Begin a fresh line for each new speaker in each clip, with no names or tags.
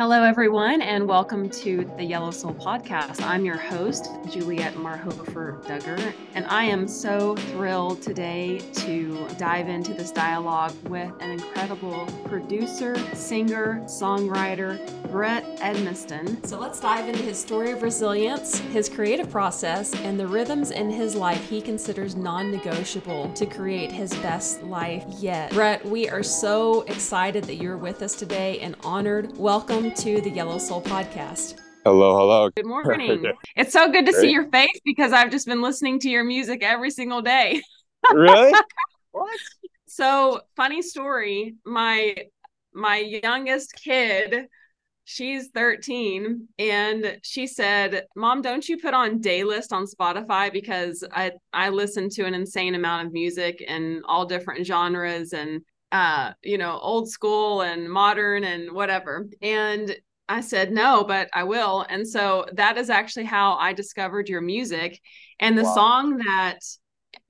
Hello, everyone, and welcome to the Yellow Soul Podcast. I'm your host, Juliet Marhofer Duggar, and I am so thrilled today to dive into this dialogue with an incredible producer, singer, songwriter, Brett Edmiston. So let's dive into his story of resilience, his creative process, and the rhythms in his life he considers non negotiable to create his best life yet. Brett, we are so excited that you're with us today and honored. Welcome to the Yellow Soul podcast.
Hello, hello.
Good morning. it's so good to Great. see your face because I've just been listening to your music every single day.
really? what?
So, funny story, my my youngest kid, she's 13 and she said, "Mom, don't you put on Daylist on Spotify because I I listen to an insane amount of music and all different genres and uh, you know, old school and modern and whatever. And I said, no, but I will. And so that is actually how I discovered your music. And the wow. song that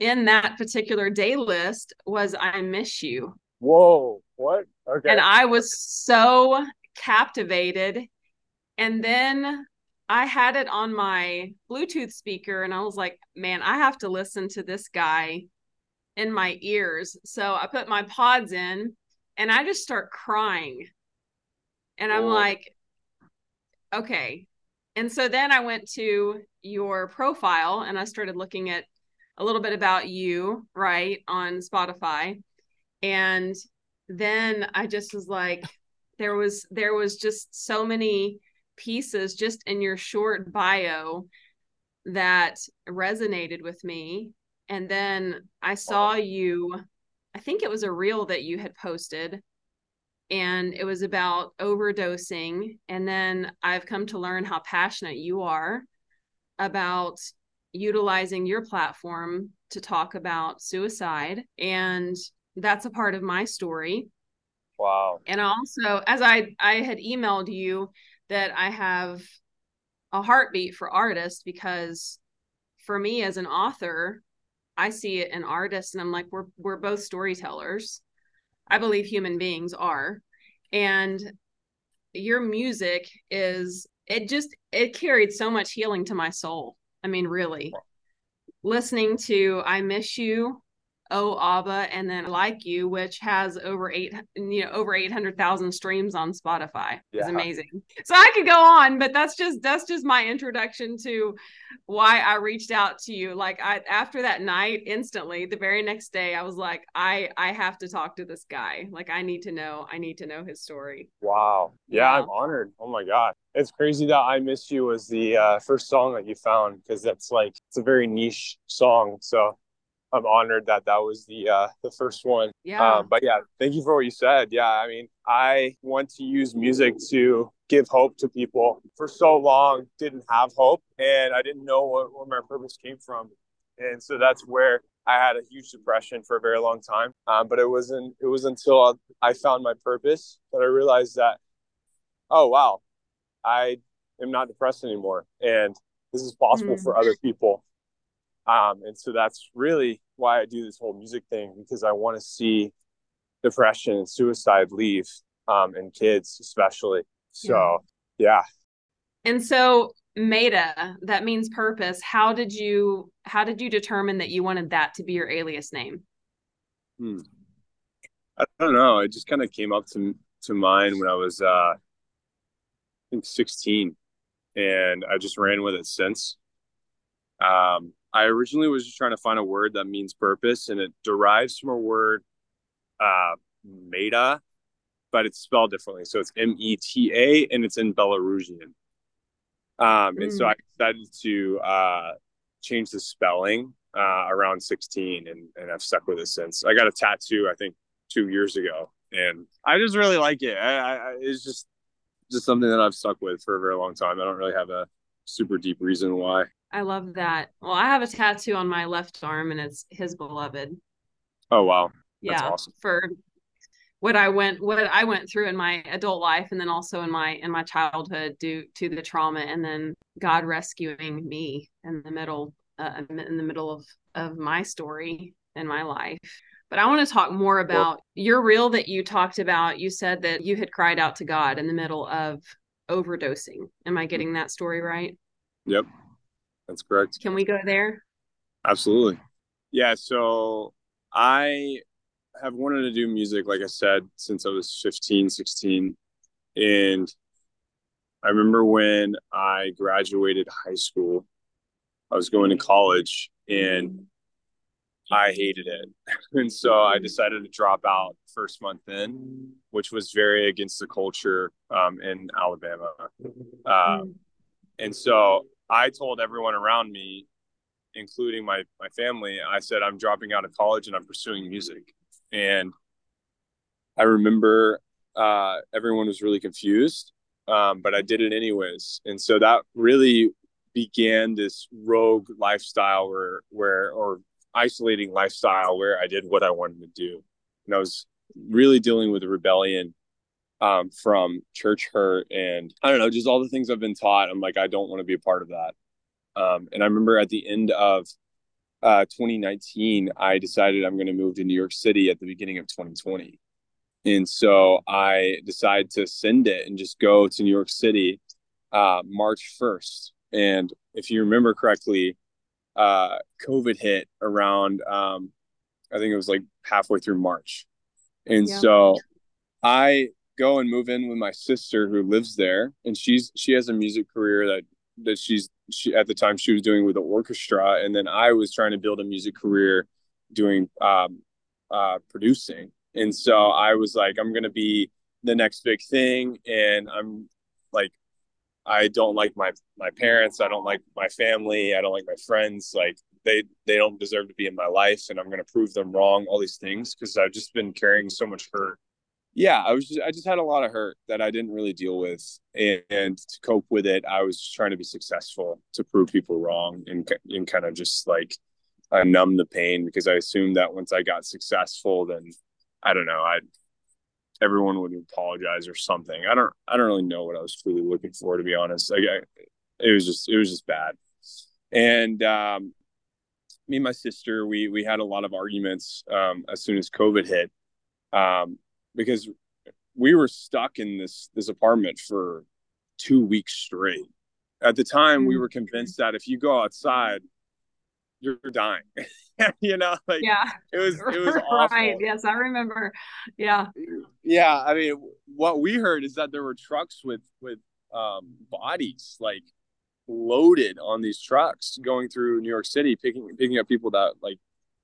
in that particular day list was I Miss You.
Whoa, what? Okay.
And I was so captivated. And then I had it on my Bluetooth speaker and I was like, man, I have to listen to this guy in my ears. So I put my pods in and I just start crying. And I'm like, okay. And so then I went to your profile and I started looking at a little bit about you, right, on Spotify. And then I just was like, there was there was just so many pieces just in your short bio that resonated with me and then I oh. saw you, I think it was a reel that you had posted, and it was about overdosing. And then I've come to learn how passionate you are about utilizing your platform to talk about suicide. And that's a part of my story.
Wow.
And also, as I I had emailed you that I have a heartbeat for artists because for me as an author, I see it in artists and I'm like, we're we're both storytellers. I believe human beings are. And your music is it just it carried so much healing to my soul. I mean, really. Listening to I Miss You Oh Abba and then Like You, which has over eight you know over eight hundred thousand streams on Spotify. Yeah. It's amazing. So I could go on, but that's just that's just my introduction to why I reached out to you. Like I after that night, instantly, the very next day, I was like, I I have to talk to this guy. Like I need to know, I need to know his story.
Wow. Yeah, yeah. I'm honored. Oh my God. It's crazy that I Miss You was the uh, first song that you found because that's like it's a very niche song. So I'm honored that that was the uh, the first one.
Yeah.
Um, but yeah, thank you for what you said. Yeah, I mean, I want to use music to give hope to people. For so long, didn't have hope, and I didn't know what, where my purpose came from, and so that's where I had a huge depression for a very long time. Um, but it wasn't it was until I found my purpose that I realized that, oh wow, I am not depressed anymore, and this is possible mm. for other people um, and so that's really why I do this whole music thing because I want to see depression and suicide leave um, in kids, especially. So, yeah.
yeah. And so, Meyta, that means purpose. How did you how did you determine that you wanted that to be your alias name?
Hmm. I don't know. It just kind of came up to to mind when I was, uh, I think, sixteen, and I just ran with it since. Um, I originally was just trying to find a word that means purpose, and it derives from a word, uh, meta, but it's spelled differently. So it's M E T A, and it's in Belarusian. Um, mm. and so I mm. decided to uh, change the spelling uh, around 16, and, and I've stuck with it since. I got a tattoo, I think, two years ago, and I just really like it. I, I, it's just just something that I've stuck with for a very long time. I don't really have a super deep reason why.
I love that. Well, I have a tattoo on my left arm and it's his beloved.
Oh wow.
That's yeah. Awesome. For what I went what I went through in my adult life and then also in my in my childhood due to the trauma and then God rescuing me in the middle uh, in the middle of of my story in my life. But I want to talk more about your reel that you talked about. You said that you had cried out to God in the middle of overdosing. Am I getting that story right?
Yep. That's correct.
Can we go there?
Absolutely. Yeah. So I have wanted to do music, like I said, since I was 15, 16. And I remember when I graduated high school, I was going to college and I hated it. And so I decided to drop out first month in, which was very against the culture um, in Alabama. Uh, and so I told everyone around me, including my, my family, I said, I'm dropping out of college and I'm pursuing music. And I remember uh, everyone was really confused, um, but I did it anyways. And so that really began this rogue lifestyle where, where, or isolating lifestyle where I did what I wanted to do. And I was really dealing with rebellion um, from church hurt and I don't know, just all the things I've been taught. I'm like, I don't want to be a part of that. Um, and I remember at the end of uh, 2019, I decided I'm going to move to New York City at the beginning of 2020. And so I decided to send it and just go to New York City uh, March 1st. And if you remember correctly, uh, COVID hit around, um, I think it was like halfway through March. And yeah. so I go and move in with my sister who lives there and she's she has a music career that that she's she at the time she was doing with the orchestra and then I was trying to build a music career doing um uh producing and so I was like I'm to be the next big thing and I'm like I don't like my my parents. I don't like my family. I don't like my friends. Like they they don't deserve to be in my life, and I'm going to prove them wrong. All these things because I've just been carrying so much hurt. Yeah, I was just I just had a lot of hurt that I didn't really deal with, and, and to cope with it, I was trying to be successful to prove people wrong, and and kind of just like uh, numb the pain because I assumed that once I got successful, then I don't know, I'd everyone would apologize or something. I don't I don't really know what I was truly looking for to be honest. Like I, it was just it was just bad. And um, me and my sister we we had a lot of arguments um, as soon as COVID hit um, because we were stuck in this this apartment for two weeks straight. At the time, we mm. were convinced that if you go outside, you're dying. you know, like
yeah,
it was it was awful. right.
Yes, I remember. Yeah,
yeah. I mean, what we heard is that there were trucks with with um, bodies like loaded on these trucks going through New York City, picking picking up people that like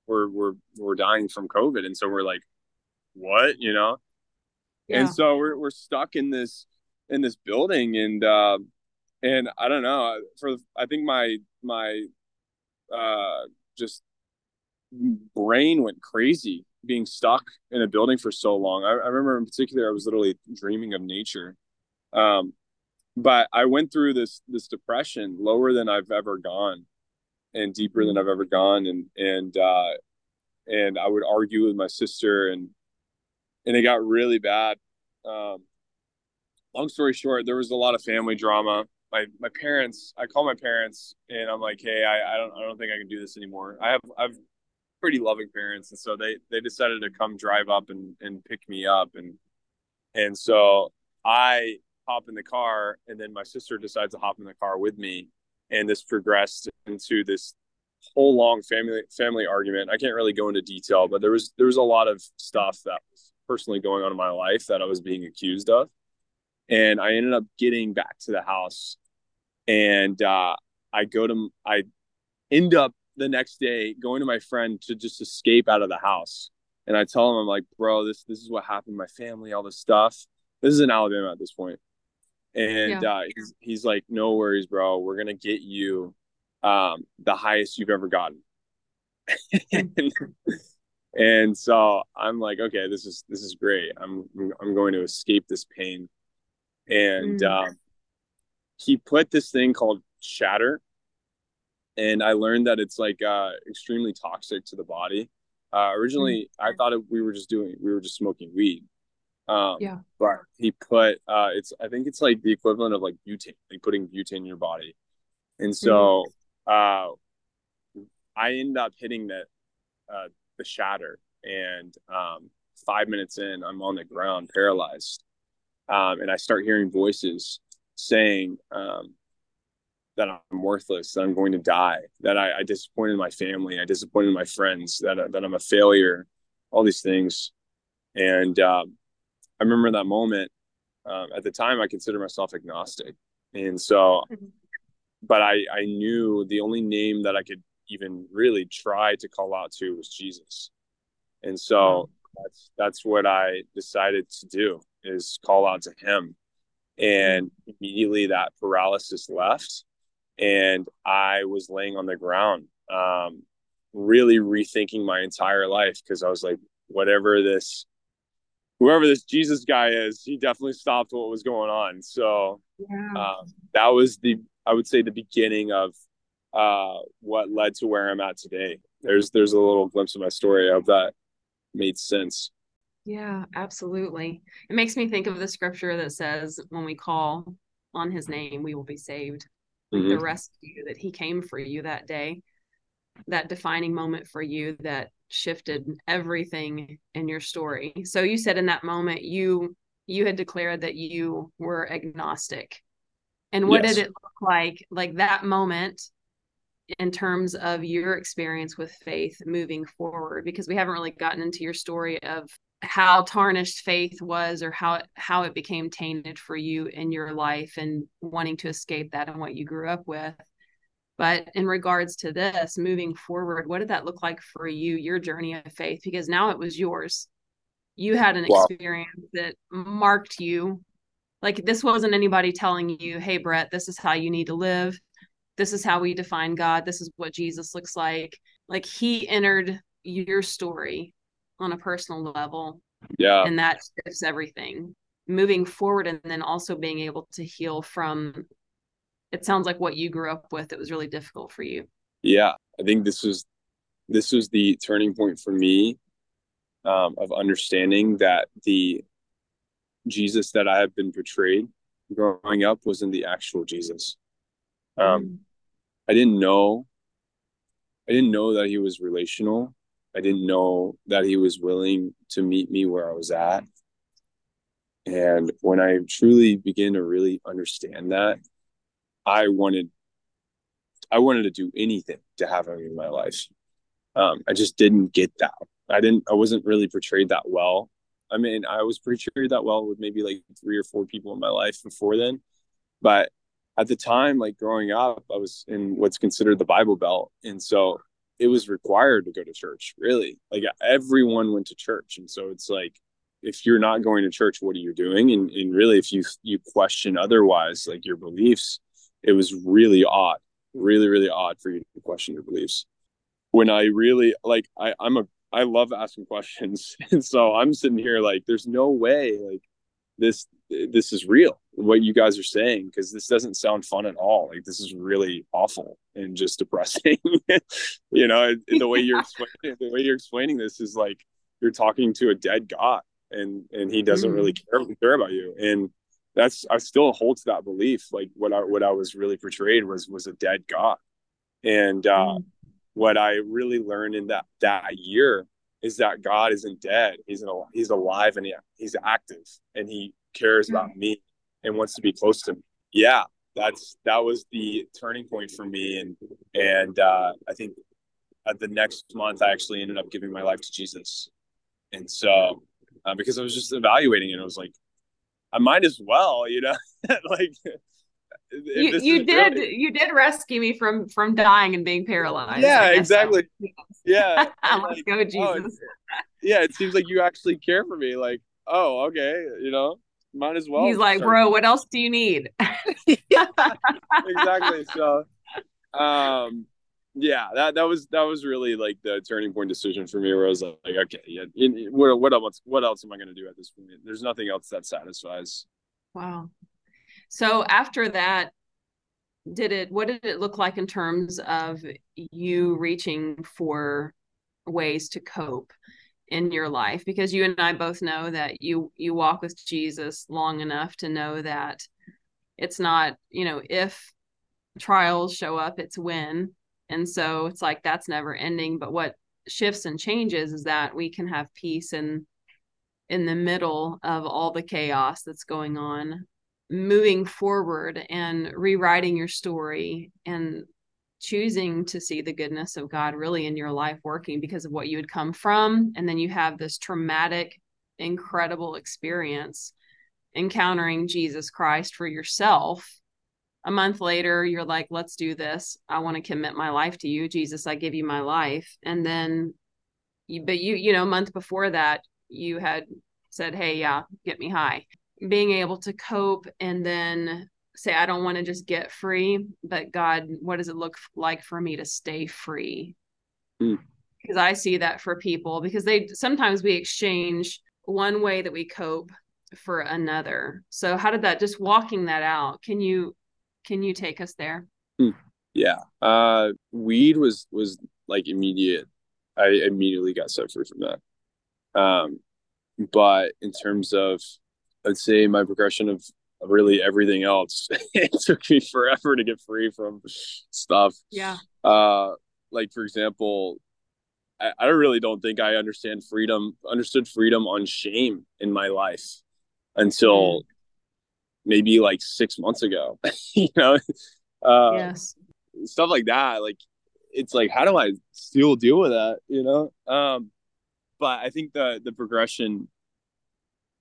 were were were dying from COVID, and so we're like, what, you know? Yeah. And so we're we're stuck in this in this building, and uh, and I don't know. For I think my my uh, just brain went crazy being stuck in a building for so long. I, I remember in particular, I was literally dreaming of nature. Um, but I went through this this depression lower than I've ever gone, and deeper than I've ever gone, and and uh, and I would argue with my sister, and and it got really bad. Um, long story short, there was a lot of family drama. My my parents i call my parents and i'm like hey i, I don't i don't think i can do this anymore. I have i've pretty loving parents and so they they decided to come drive up and and pick me up and and so i hop in the car and then my sister decides to hop in the car with me and this progressed into this whole long family family argument. I can't really go into detail but there was there was a lot of stuff that was personally going on in my life that i was being accused of and I ended up getting back to the house and uh, I go to I end up the next day going to my friend to just escape out of the house. And I tell him, I'm like, bro, this this is what happened. My family, all this stuff. This is in Alabama at this point. And yeah. uh, he's, he's like, no worries, bro. We're gonna get you um, the highest you've ever gotten. and, and so I'm like, okay, this is this is great. I'm I'm going to escape this pain. And mm. um, he put this thing called shatter and i learned that it's like uh extremely toxic to the body uh originally mm-hmm. i thought it, we were just doing we were just smoking weed
um yeah
but he put uh it's i think it's like the equivalent of like butane like putting butane in your body and so mm-hmm. uh i ended up hitting that uh the shatter and um, five minutes in, I'm on the ground, paralyzed, um, and I start hearing voices saying um, that I'm worthless, that I'm going to die, that I, I disappointed my family, I disappointed my friends, that that I'm a failure, all these things, and um, I remember that moment. Um, at the time, I considered myself agnostic, and so, mm-hmm. but I I knew the only name that I could even really try to call out to was Jesus, and so that's that's what I decided to do is call out to Him, and immediately that paralysis left, and I was laying on the ground, um, really rethinking my entire life because I was like, whatever this whoever this Jesus guy is, he definitely stopped what was going on. So yeah. um, that was the, I would say, the beginning of uh, what led to where I'm at today. There's there's a little glimpse of my story of that made sense.
Yeah, absolutely. It makes me think of the scripture that says, "When we call on His name, we will be saved." Mm-hmm. The rescue that He came for you that day, that defining moment for you that shifted everything in your story. So you said in that moment you you had declared that you were agnostic. And what yes. did it look like like that moment in terms of your experience with faith moving forward because we haven't really gotten into your story of how tarnished faith was or how it, how it became tainted for you in your life and wanting to escape that and what you grew up with but in regards to this, moving forward, what did that look like for you, your journey of faith? Because now it was yours. You had an wow. experience that marked you. Like this wasn't anybody telling you, hey, Brett, this is how you need to live. This is how we define God. This is what Jesus looks like. Like he entered your story on a personal level.
Yeah.
And that shifts everything. Moving forward and then also being able to heal from it sounds like what you grew up with it was really difficult for you
yeah i think this was this was the turning point for me um, of understanding that the jesus that i have been portrayed growing up wasn't the actual jesus um, mm. i didn't know i didn't know that he was relational i didn't know that he was willing to meet me where i was at and when i truly began to really understand that I wanted I wanted to do anything to have him in my life. Um, I just didn't get that. I didn't. I wasn't really portrayed that well. I mean, I was portrayed that well with maybe like three or four people in my life before then, but at the time, like growing up, I was in what's considered the Bible Belt, and so it was required to go to church. Really, like everyone went to church, and so it's like if you're not going to church, what are you doing? And, and really, if you you question otherwise, like your beliefs, it was really odd, really, really odd for you to question your beliefs. When I really like, I, I'm a, I love asking questions. And so I'm sitting here like, there's no way like this, this is real, what you guys are saying, because this doesn't sound fun at all. Like this is really awful and just depressing. you know, the way you're explaining, the way you're explaining this is like you're talking to a dead God and, and he doesn't mm. really care, care about you. And that's I still hold to that belief. Like what I what I was really portrayed was was a dead God, and uh, mm. what I really learned in that that year is that God isn't dead. He's an, he's alive and he, he's active and he cares mm. about me and wants to be close to me. Yeah, that's that was the turning point for me, and and uh, I think at the next month I actually ended up giving my life to Jesus, and so uh, because I was just evaluating it, I was like, I might as well, you know, like
you, you did really... you did rescue me from from dying and being paralyzed.
Yeah, exactly. So. Yeah.
Let's like, go, oh, Jesus.
Oh, yeah, it seems like you actually care for me. Like, oh, okay, you know, might as well.
He's like, start... bro, what else do you need?
exactly. So, um, yeah, that that was that was really like the turning point decision for me, where I was like, okay, yeah, in, what what else what else am I going to do at this point? There's nothing else that satisfies.
Wow. So after that, did it? What did it look like in terms of you reaching for ways to cope in your life? Because you and I both know that you you walk with Jesus long enough to know that it's not you know if trials show up, it's when and so it's like that's never ending but what shifts and changes is that we can have peace in in the middle of all the chaos that's going on moving forward and rewriting your story and choosing to see the goodness of God really in your life working because of what you had come from. And then you have this traumatic incredible experience encountering Jesus Christ for yourself. A month later you're like let's do this. I want to commit my life to you. Jesus i give you my life. And then you but you you know a month before that you had said hey yeah get me high being able to cope and then say i don't want to just get free but god what does it look like for me to stay free mm. because i see that for people because they sometimes we exchange one way that we cope for another so how did that just walking that out can you can you take us there?
Hmm. Yeah. Uh, weed was was like immediate. I immediately got set free from that. Um, but in terms of, I'd say my progression of really everything else, it took me forever to get free from stuff.
Yeah.
Uh, like for example, I, I really don't think I understand freedom, understood freedom on shame in my life until mm maybe like six months ago you know
uh, yes
stuff like that like it's like how do i still deal with that you know um but i think the the progression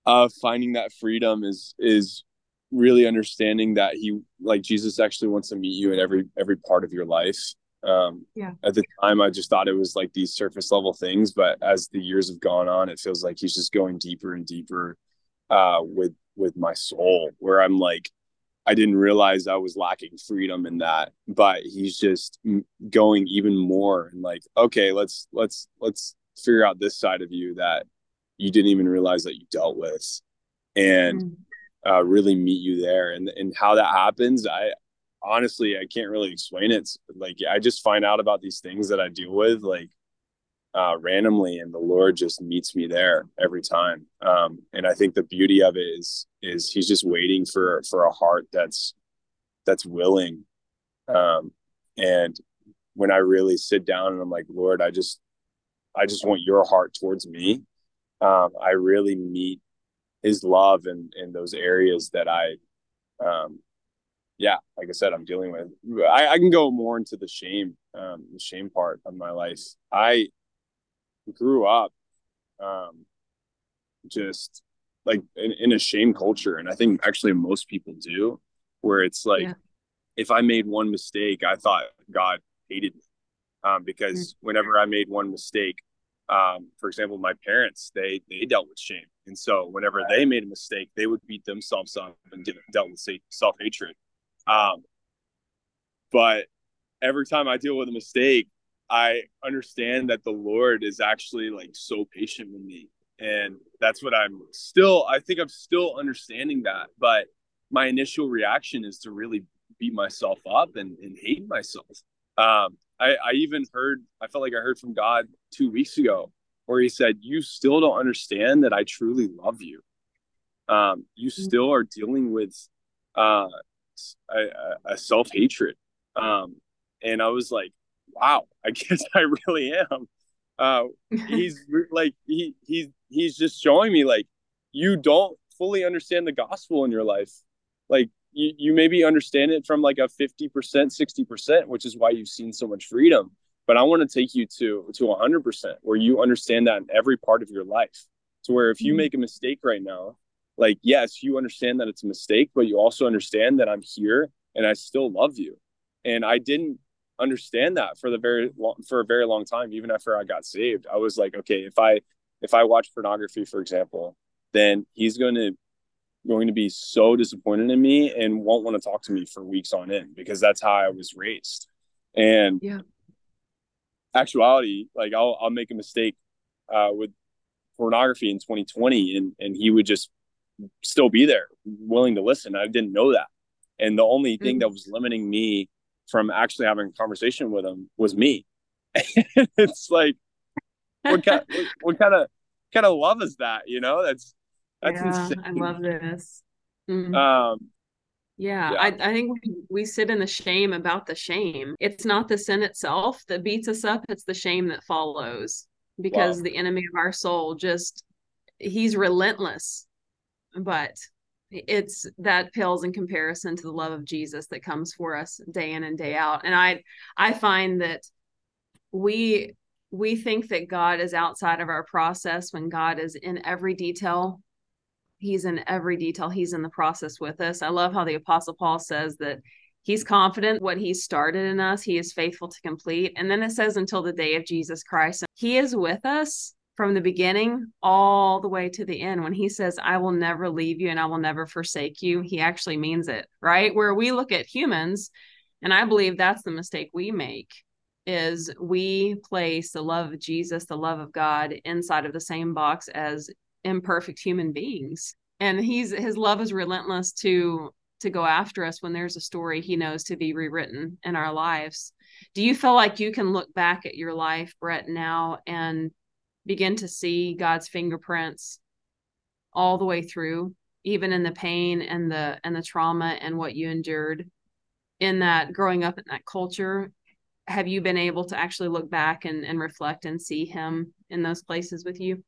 of finding that freedom is is really understanding that he like jesus actually wants to meet you in every every part of your life. Um
yeah.
at the time i just thought it was like these surface level things but as the years have gone on it feels like he's just going deeper and deeper uh with with my soul where I'm like, I didn't realize I was lacking freedom in that, but he's just going even more and like, okay, let's let's let's figure out this side of you that you didn't even realize that you dealt with, and mm. uh, really meet you there. And and how that happens, I honestly I can't really explain it. Like I just find out about these things that I deal with, like uh, randomly, and the Lord just meets me there every time. Um, and I think the beauty of it is is He's just waiting for for a heart that's that's willing. Um, and when I really sit down and I'm like, Lord, I just I just want Your heart towards me. Um, I really meet His love in in those areas that I um, yeah, like I said, I'm dealing with. I, I can go more into the shame, um, the shame part of my life. I grew up um, just like in, in, a shame culture. And I think actually most people do, where it's like, yeah. if I made one mistake, I thought God hated me. Um, because mm-hmm. whenever I made one mistake, um, for example, my parents, they, they dealt with shame. And so whenever they made a mistake, they would beat themselves up and did, dealt with self hatred. Um, but every time I deal with a mistake, I understand that the Lord is actually like so patient with me. And that's what I'm still, I think I'm still understanding that. But my initial reaction is to really beat myself up and, and hate myself. Um, I, I even heard, I felt like I heard from God two weeks ago where he said, You still don't understand that I truly love you. Um, you mm-hmm. still are dealing with uh, a, a self hatred. Um, and I was like, wow, I guess I really am. Uh, he's like he he's he's just showing me like you don't fully understand the gospel in your life. Like you you maybe understand it from like a fifty percent, sixty percent, which is why you've seen so much freedom. But I want to take you to to hundred percent, where you understand that in every part of your life. To where if you mm-hmm. make a mistake right now, like yes, you understand that it's a mistake, but you also understand that I'm here and I still love you. And I didn't understand that for the very long, for a very long time even after i got saved i was like okay if i if i watch pornography for example then he's going to going to be so disappointed in me and won't want to talk to me for weeks on end because that's how i was raised and
yeah
actuality like i'll i'll make a mistake uh with pornography in 2020 and and he would just still be there willing to listen i didn't know that and the only thing mm-hmm. that was limiting me from actually having a conversation with him was me. it's like what kind what, what, kind of kind of love is that? You know, that's that's
yeah, insane. I love this.
Mm-hmm. Um,
yeah, yeah, I I think we sit in the shame about the shame. It's not the sin itself that beats us up, it's the shame that follows because wow. the enemy of our soul just he's relentless. But it's that pales in comparison to the love of Jesus that comes for us day in and day out. And I I find that we we think that God is outside of our process when God is in every detail. He's in every detail. He's in the process with us. I love how the apostle Paul says that he's confident what he started in us, he is faithful to complete. And then it says until the day of Jesus Christ. He is with us from the beginning all the way to the end. When he says, I will never leave you and I will never forsake you, he actually means it, right? Where we look at humans, and I believe that's the mistake we make is we place the love of Jesus, the love of God inside of the same box as imperfect human beings. And he's his love is relentless to to go after us when there's a story he knows to be rewritten in our lives. Do you feel like you can look back at your life, Brett, now and begin to see God's fingerprints all the way through, even in the pain and the and the trauma and what you endured in that growing up in that culture? Have you been able to actually look back and, and reflect and see him in those places with you?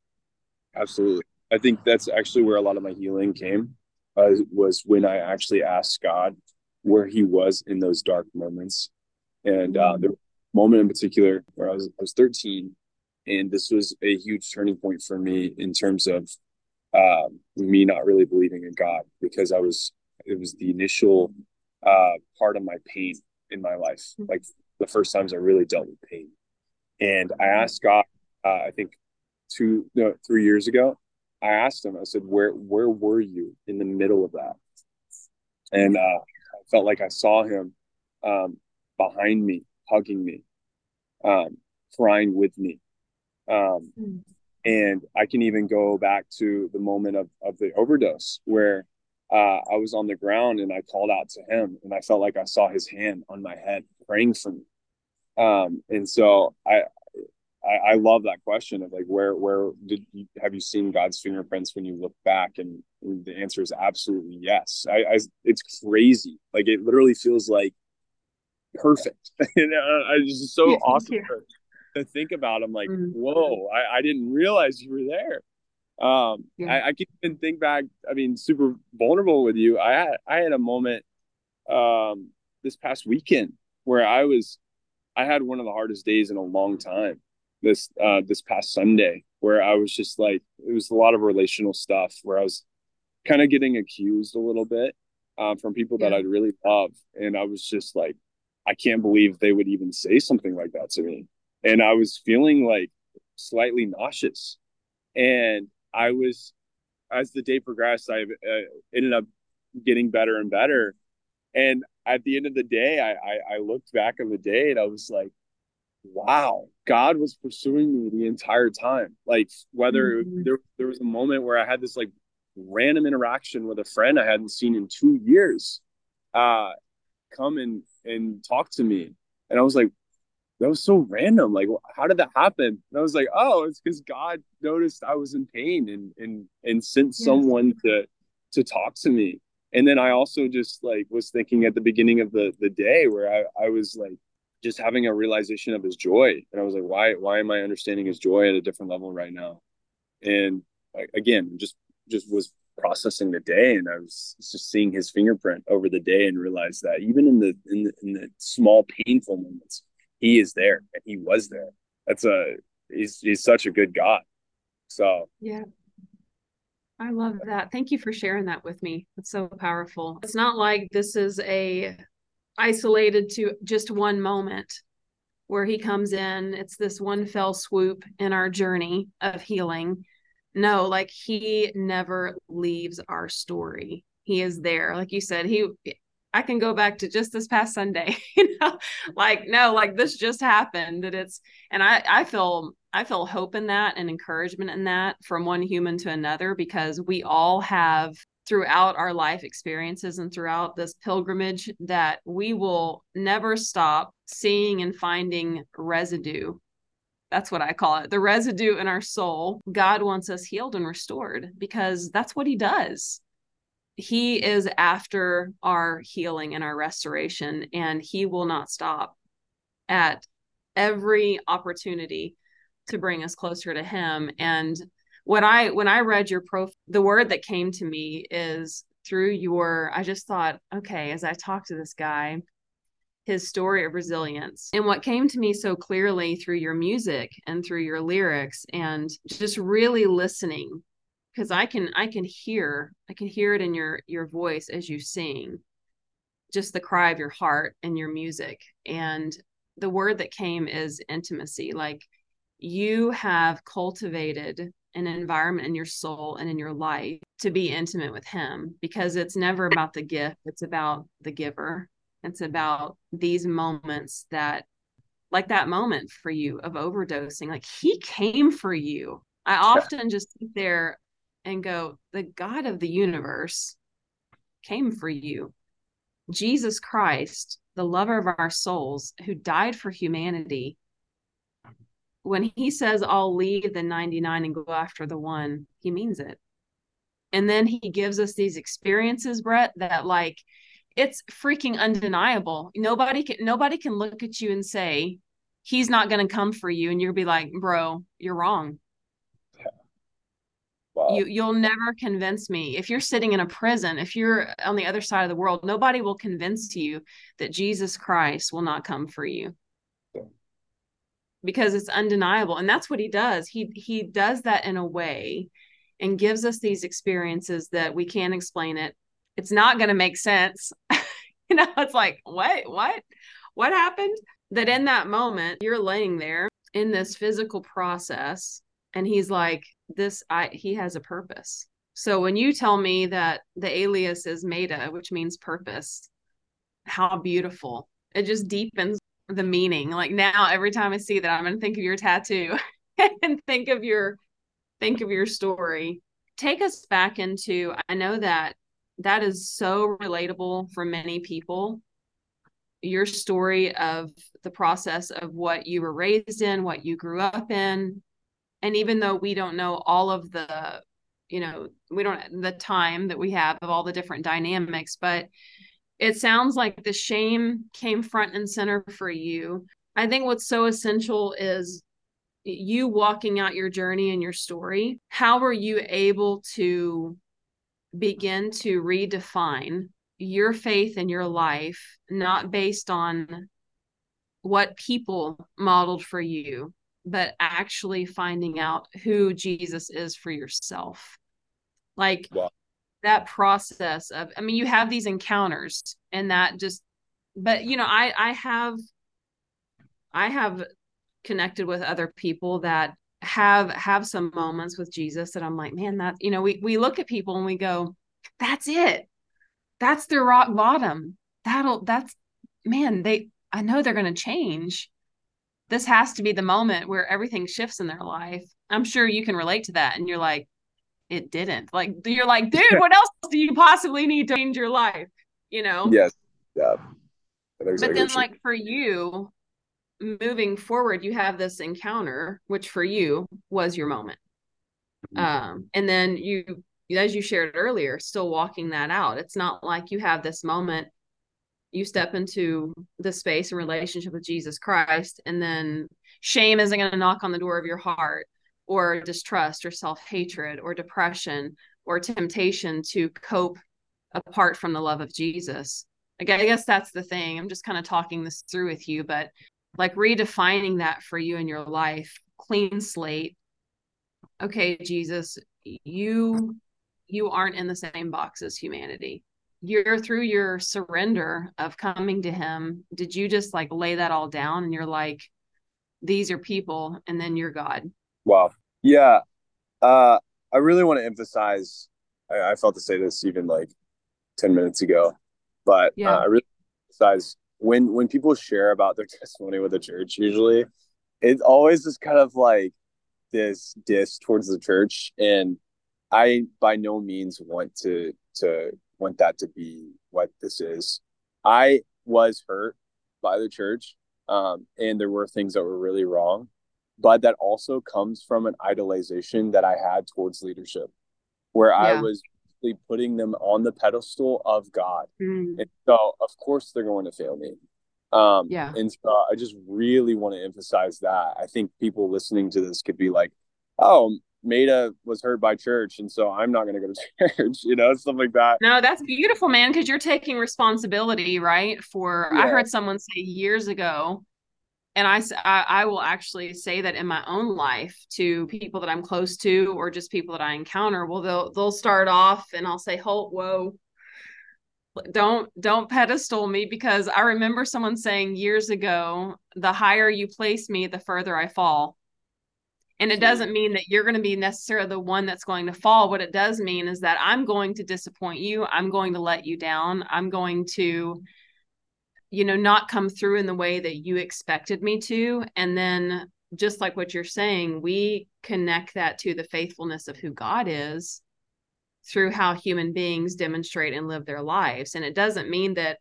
Absolutely. I think that's actually where a lot of my healing came uh, was when I actually asked God where he was in those dark moments. And uh, the moment in particular where I was, I was 13 and this was a huge turning point for me in terms of uh, me not really believing in God because I was it was the initial uh, part of my pain in my life, mm-hmm. like the first times I really dealt with pain, and I asked God, uh, I think two no three years ago, I asked him, I said, where where were you in the middle of that? And uh, I felt like I saw him um, behind me, hugging me, um, crying with me, um, mm. And I can even go back to the moment of, of the overdose where uh, I was on the ground and I called out to him and I felt like I saw his hand on my head praying for me. Um, and so I, I, I, love that question of like, where, where did you, have you seen God's fingerprints when you look back? And, the answer is absolutely yes. I, I, it's crazy. Like it literally feels like perfect. and uh, it's just so awesome to think about. I'm like, mm-hmm. whoa, I, I, didn't realize you were there. Um, yeah. I, I can even think back. I mean, super vulnerable with you. I had I had a moment um, this past weekend where I was I had one of the hardest days in a long time. This uh, this past Sunday, where I was just like, it was a lot of relational stuff where I was kind of getting accused a little bit uh, from people yeah. that I'd really love, and I was just like, I can't believe they would even say something like that to me and I was feeling like slightly nauseous. And I was, as the day progressed, I uh, ended up getting better and better. And at the end of the day, I, I, I looked back on the day and I was like, wow, God was pursuing me the entire time. Like whether mm-hmm. there, there was a moment where I had this like random interaction with a friend I hadn't seen in two years, uh, come and, and talk to me. And I was like, that was so random. Like, how did that happen? And I was like, oh, it's because God noticed I was in pain and and and sent yes. someone to to talk to me. And then I also just like was thinking at the beginning of the the day where I I was like just having a realization of his joy, and I was like, why why am I understanding his joy at a different level right now? And again, just just was processing the day and I was just seeing his fingerprint over the day and realized that even in the in the, in the small painful moments he is there and he was there. That's a he's he's such a good God. So
yeah. I love that. Thank you for sharing that with me. It's so powerful. It's not like this is a isolated to just one moment where he comes in. It's this one fell swoop in our journey of healing. No, like he never leaves our story. He is there. Like you said, he I can go back to just this past Sunday, you know, like no, like this just happened. That it's and I I feel I feel hope in that and encouragement in that from one human to another because we all have throughout our life experiences and throughout this pilgrimage that we will never stop seeing and finding residue. That's what I call it. The residue in our soul. God wants us healed and restored because that's what he does he is after our healing and our restoration and he will not stop at every opportunity to bring us closer to him and what i when i read your profile the word that came to me is through your i just thought okay as i talked to this guy his story of resilience. And what came to me so clearly through your music and through your lyrics and just really listening because i can i can hear i can hear it in your your voice as you sing just the cry of your heart and your music. And the word that came is intimacy like you have cultivated an environment in your soul and in your life to be intimate with him because it's never about the gift it's about the giver. It's about these moments that like that moment for you of overdosing like he came for you. I often just sit there and go the god of the universe came for you. Jesus christ the lover of our souls who died for humanity when he says I'll leave the 99 and go after the one, he means it. And then he gives us these experiences, Brett, that like it's freaking undeniable. Nobody can nobody can look at you and say he's not going to come for you and you'll be like, "Bro, you're wrong." Wow. You you'll never convince me. If you're sitting in a prison, if you're on the other side of the world, nobody will convince you that Jesus Christ will not come for you because it's undeniable. And that's what he does. He he does that in a way and gives us these experiences that we can't explain it. It's not going to make sense. You know it's like what what what happened? That in that moment you're laying there in this physical process and he's like this i he has a purpose. So when you tell me that the alias is Meyta which means purpose how beautiful. It just deepens the meaning. Like now, every time I see that, I'm gonna think of your tattoo and think of your think of your story. Take us back into. I know that that is so relatable for many people. Your story of the process of what you were raised in, what you grew up in, and even though we don't know all of the you know we don't the time that we have of all the different dynamics but it sounds like the shame came front and center for you. I think what's so essential is you walking out your journey and your story. How were you able to begin to redefine your faith in your life, not based on what people modeled for you, but actually finding out who Jesus is for yourself? Like, wow that process of i mean you have these encounters and that just but you know i i have i have connected with other people that have have some moments with jesus that i'm like man that you know we we look at people and we go that's it. That's their rock bottom. That'll that's man they i know they're going to change. This has to be the moment where everything shifts in their life. I'm sure you can relate to that and you're like it didn't. Like you're like, dude, what else do you possibly need to change your life? You know?
Yes. Yeah.
Exactly but then like for you moving forward, you have this encounter, which for you was your moment. Mm-hmm. Um, and then you as you shared earlier, still walking that out. It's not like you have this moment, you step into the space and relationship with Jesus Christ, and then shame isn't going to knock on the door of your heart or distrust or self hatred or depression or temptation to cope apart from the love of Jesus. Again, I guess that's the thing. I'm just kind of talking this through with you, but like redefining that for you in your life, clean slate. Okay, Jesus, you you aren't in the same box as humanity. You're through your surrender of coming to him. Did you just like lay that all down and you're like, these are people and then you're God?
Wow. Yeah. Uh, I really want to emphasize, I, I, felt to say this even like 10 minutes ago, but yeah. uh, I really emphasize when, when people share about their testimony with the church, usually it's always just kind of like this diss towards the church. And I by no means want to, to want that to be what this is. I was hurt by the church. Um, and there were things that were really wrong but that also comes from an idolization that I had towards leadership, where yeah. I was putting them on the pedestal of God.
Mm.
And so, of course, they're going to fail me. Um,
Yeah.
And so I just really want to emphasize that. I think people listening to this could be like, oh, Meyta was hurt by church, and so I'm not going to go to church, you know, stuff like that.
No, that's beautiful, man, because you're taking responsibility, right? For I heard someone say years ago, and I, I will actually say that in my own life to people that I'm close to or just people that I encounter. Well, they'll they'll start off, and I'll say, "Halt, whoa." Don't don't pedestal me because I remember someone saying years ago, the higher you place me, the further I fall. And it hmm. doesn't mean that you're going to be necessarily the one that's going to fall. What it does mean is that I'm going to disappoint you. I'm going to let you down. I'm going to, you know, not come through in the way that you expected me to. And then, just like what you're saying, we connect that to the faithfulness of who God is through how human beings demonstrate and live their lives. And it doesn't mean that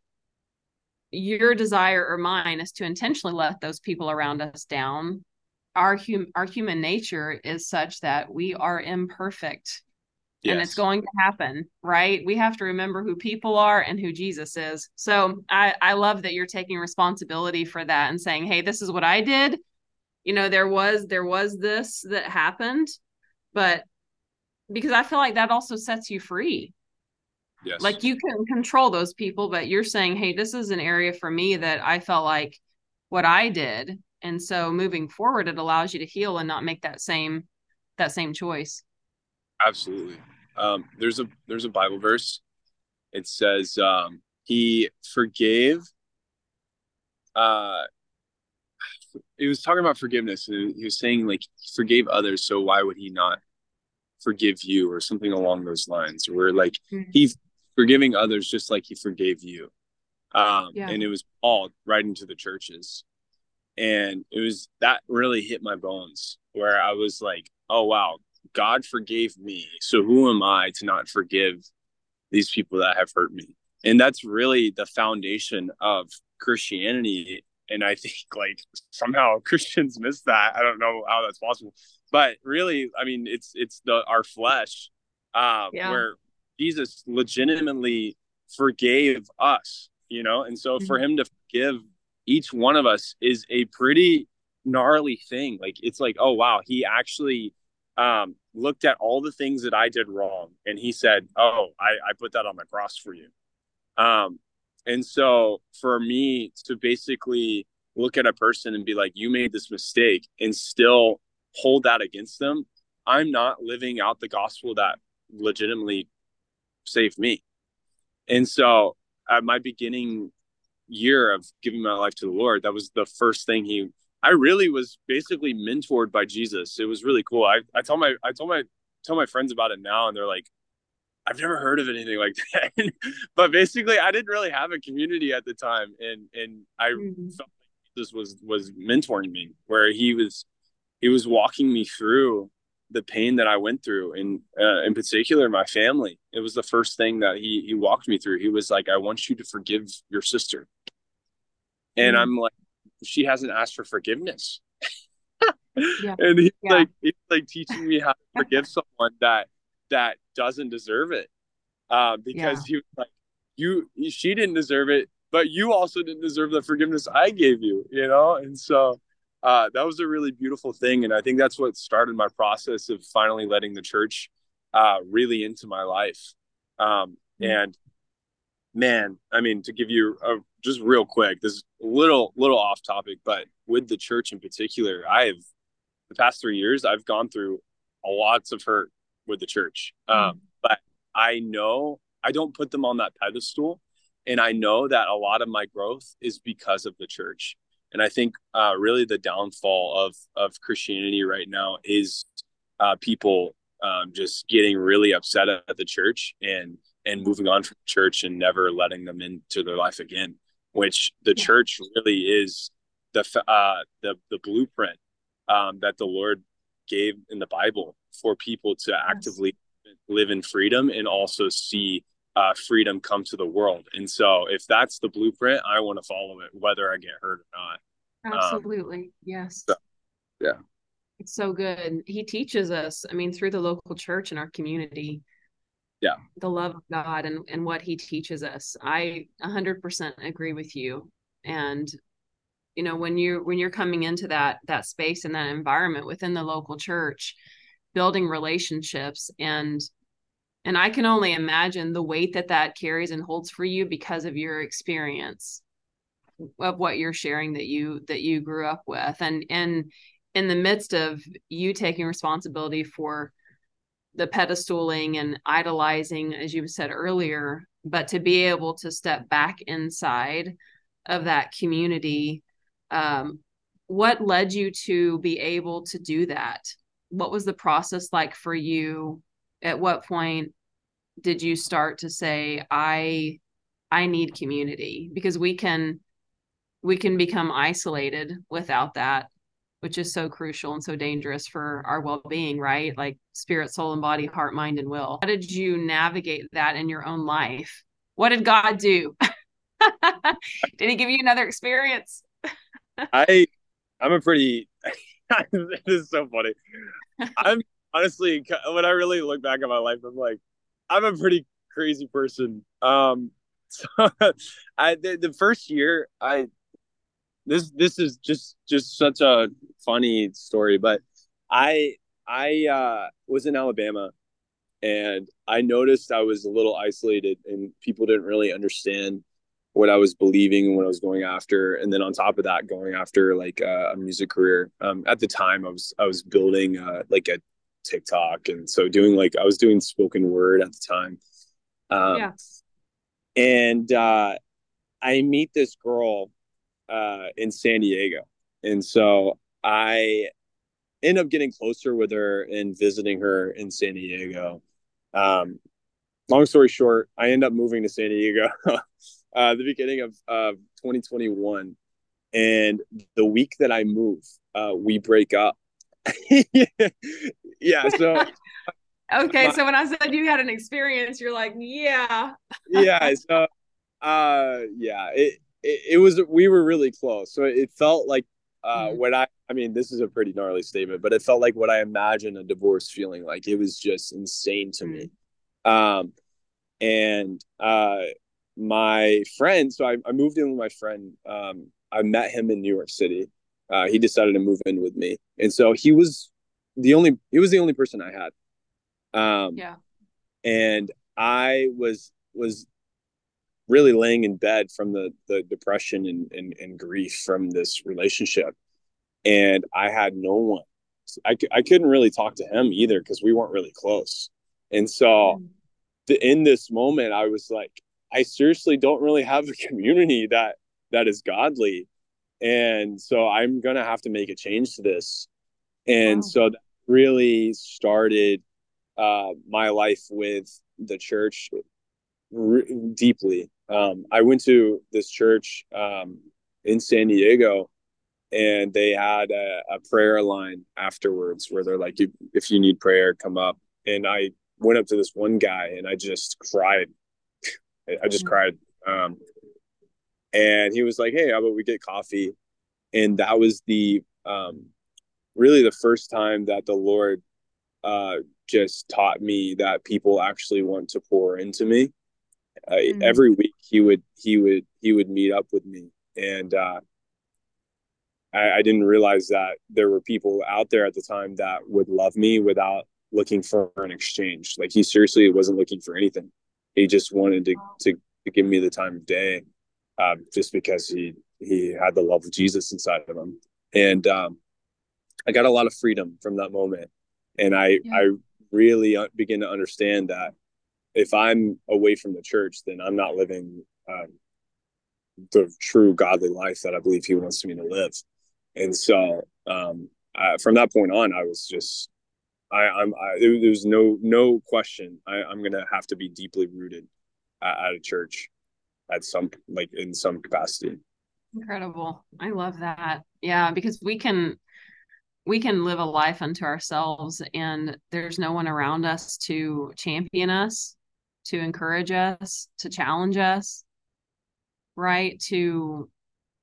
your desire or mine is to intentionally let those people around us down our hum- our human nature is such that we are imperfect and it's going to happen right? We have to remember who people are and who jesus is. So i i love that you're taking responsibility for that and saying hey this is what i did. You know there was there was this that happened but because i feel like that also sets you free.
Yes.
like you can control those people but you're saying hey this is an area for me that i felt like what i did and so moving forward it allows you to heal and not make that same that same choice
Absolutely. Um, there's a there's a Bible verse. It says um, he forgave. Uh, he was talking about forgiveness, and he was saying like he forgave others, so why would he not forgive you, or something along those lines? Where like
Mhm.
he's forgiving others just like he forgave you. Um,
Yeah.
and it was Paul writing to the churches, and it was that really hit my bones where I was like, oh wow, God forgave me. So who am I to not forgive these people that have hurt me? And that's really the foundation of Christianity. And I think like somehow Christians miss that. I don't know how that's possible. But really, I mean, it's it's the our flesh uh,
Yeah.
where Jesus legitimately forgave us, you know? And so for him to forgive each one of us is a pretty gnarly thing. Like it's like, oh wow, he actually um, looked at all the things that I did wrong, and he said, "Oh, I, I put that on the cross for you." Um, and so for me to basically look at a person and be like, "You made this mistake," and still hold that against them, I'm not living out the gospel that legitimately saved me. And so at my beginning year of giving my life to the Lord, that was the first thing he I really was basically mentored by Jesus. It was really cool. I, I told my I told my tell my friends about it now and they're like, I've never heard of anything like that. but basically I didn't really have a community at the time and and I
Mhm.
felt like Jesus was was mentoring me where he was he was walking me through the pain that I went through and uh, in particular my family. It was the first thing that he he walked me through. He was like, I want you to forgive your sister. And
Mhm.
I'm like, she hasn't asked for forgiveness.
Yeah.
And he's
Yeah.
like he's like teaching me how to forgive someone that that doesn't deserve it. Uh, because he was like, you she didn't deserve it, but you also didn't deserve the forgiveness I gave you, you know? And so uh, that was a really beautiful thing. And I think that's what started my process of finally letting the church uh, really into my life. Um,
Mhm.
and man, I mean, to give you a just real quick, this is a little little off topic, but with the church in particular, I have the past three years I've gone through a lots of hurt with the church. Um, but I know I don't put them on that pedestal, and I know that a lot of my growth is because of the church. And I think uh, really the downfall of of Christianity right now is uh, people um, just getting really upset at the church and and moving on from church and never letting them into their life again. Which the
Yeah.
church really is the uh, the the blueprint um, that the Lord gave in the Bible for people to actively live in freedom and also see uh, freedom come to the world. And so, if that's the blueprint, I want to follow it, whether I get hurt or not.
Absolutely. yes.
so- yeah.
It's so good. He teaches us, I mean, through the local church and our community,
Yeah.
The love of God and, and what he teaches us. I 100% agree with you. And you know when you when you're coming into that that space and that environment within the local church building relationships and and i can only imagine the weight that that carries and holds for you because of your experience of what you're sharing that you that you grew up with and and in the midst of you taking responsibility for the pedestaling and idolizing as you said earlier but to be able to step back inside of that community um, what led you to be able to do that? What was the process like for you? At what point did you start to say i i need community because we can we can become isolated without that which is so crucial and so dangerous for our well-being right? Like spirit soul and body heart mind and will. How did you navigate that in your own life? What did god do? Did he give you another experience?
I I'm a pretty this is so funny. I'm honestly when I really look back at my life, I'm like, I'm a pretty crazy person. Um so I the, the first year I this this is just just such a funny story, but I I uh was in Alabama and I noticed I was a little isolated and people didn't really understand what I was believing and what I was going after, and then on top of that, going after like uh, a music career. Um, at the time, I was I was building uh, like a TikTok, and so doing like I was doing spoken word at the time. Um, yeah. And uh, I meet this girl uh, in San Diego, and so I end up getting closer with her and visiting her in San Diego. Um, long story short, I end up moving to San Diego uh, the beginning of uh, 2021. And the week that I move, uh, we break up. yeah. So.
okay. My, so when I said you had an experience, you're like, yeah.
yeah. So, uh, yeah, it, it, it, was, we were really close. So it felt like uh, mm. what I, I mean, this is a pretty gnarly statement, but it felt like what I imagine a divorce feeling like. It was just insane to mm. me. Um, and uh, my friend, so I, I moved in with my friend. Um, I met him in New York City. Uh, he decided to move in with me, and so he was the only he was the only person I had. Um, yeah, and I was was really laying in bed from the the depression and, and, and grief from this relationship, and I had no one. I I couldn't really talk to him either because we weren't really close, and so. Mm. The, in this moment, I was like, I seriously don't really have a community that that is godly. And so I'm going to have to make a change to this. And wow. so that really started uh, my life with the church re- deeply. Um, I went to this church um, in San Diego and they had a, a, prayer line afterwards where they're like, if you need prayer, come up. And I went up to this one guy and I just cried I just mm-hmm. cried. Um, and he was like, "Hey, how about we get coffee?" And that was the um, really the first time that the Lord uh, just taught me that people actually want to pour into me. Uh, mm-hmm. Every week, he would he would he would meet up with me, and uh, I, I didn't realize that there were people out there at the time that would love me without looking for an exchange. Like he seriously wasn't looking for anything he just wanted to, to, to give me the time of day um, just because he he had the love of Jesus inside of him. And um, I got a lot of freedom from that moment. And I, yeah. I really begin to understand that if I'm away from the church, then I'm not living um, the true godly life that I believe he wants me to live. And so um, uh, from that point on, I was just I, I'm I, there's no no question. I, I'm gonna have to be deeply rooted at, at a church at some like in some capacity.
Incredible. I love that. Yeah, because we can we can live a life unto ourselves and there's no one around us to champion us, to encourage us, to challenge us, right? To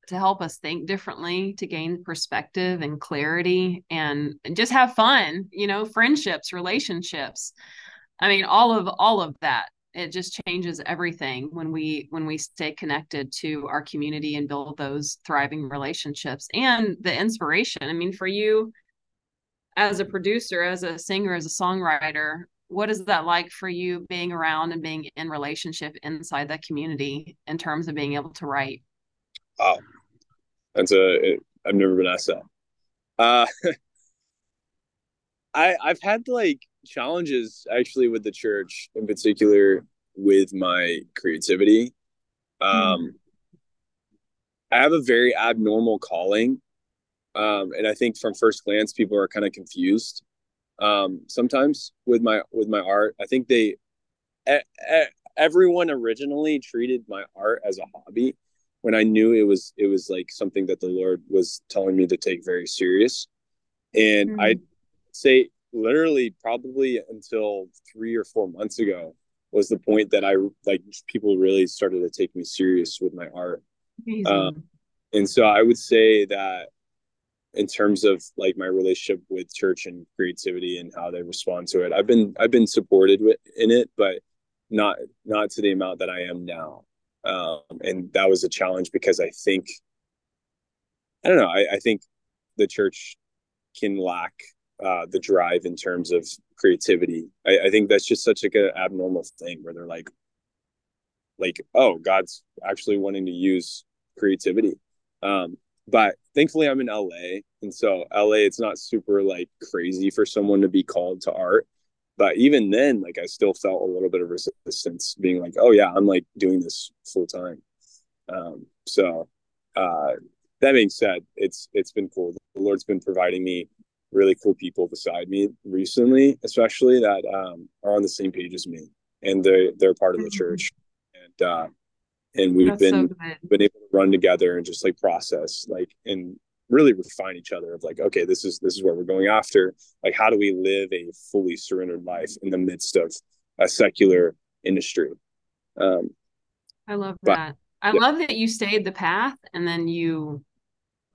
to help us think differently, to gain perspective and clarity and, and just have fun, you know, friendships, relationships. I mean, all of all of that. It just changes everything when we when we stay connected to our community and build those thriving relationships and the inspiration. I mean, for you as a producer, as a singer, as a songwriter, what is that like for you being around and being in relationship inside that community in terms of being able to write?
Oh, that's a. I've never been asked that. Uh, I I've had like challenges actually with the church in particular with my creativity. Um, mm. I have a very abnormal calling, um, and I think from first glance people are kind of confused um, sometimes with my with my art. I think they everyone originally treated my art as a hobby when I knew it was it was like something that the Lord was telling me to take very serious. And mm-hmm. I'd say literally probably until three or four months ago was the point that I like people really started to take me serious with my art. Um, and so I would say that in terms of like my relationship with church and creativity and how they respond to it, I've been I've been supported with, in it, but not not to the amount that I am now. Um, and that was a challenge because I think I don't know. I, I think the church can lack uh, the drive in terms of creativity. I, I think that's just such like an abnormal thing where they're like, like, oh, God's actually wanting to use creativity. Um, but thankfully, I'm in LA, and so LA, it's not super like crazy for someone to be called to art. But even then, like, I still felt a little bit of resistance, being like, oh yeah, I'm like doing this full time. Um, so uh, that being said, it's it's been cool. The Lord's been providing me really cool people beside me recently, especially that um, are on the same page as me, and they they're part of the mm-hmm. church, and uh, and we've That's been so been able to run together and just like process like and really refine each other of like okay this is this is where we're going after. Like how do we live a fully surrendered life in the midst of a secular industry? Um
i love but, that. I yeah. love that you stayed the path and then you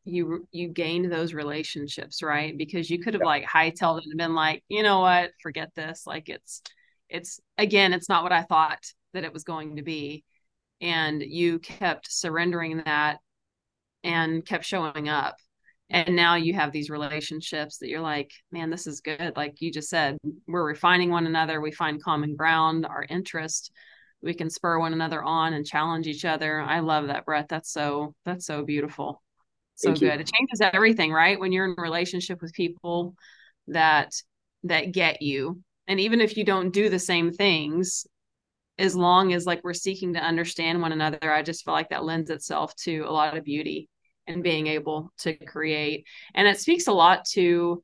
you you gained those relationships right? Because you could have yeah. like hightailed it and been like you know what? Forget this. Like it's it's again it's not what i thought that it was going to be and you kept surrendering that and kept showing up. And now you have these relationships that you're like man this is good. Like you just said we're refining one another. We find common ground our interest. We can spur one another on and challenge each other. I love that brett. That's so that's so beautiful. So Thank good. You. it changes everything right? When you're in a relationship with people that that get you. And even if you don't do the same things as long as like we're seeking to understand one another i just feel like that lends itself to a lot of beauty and being able to create. And it speaks a lot to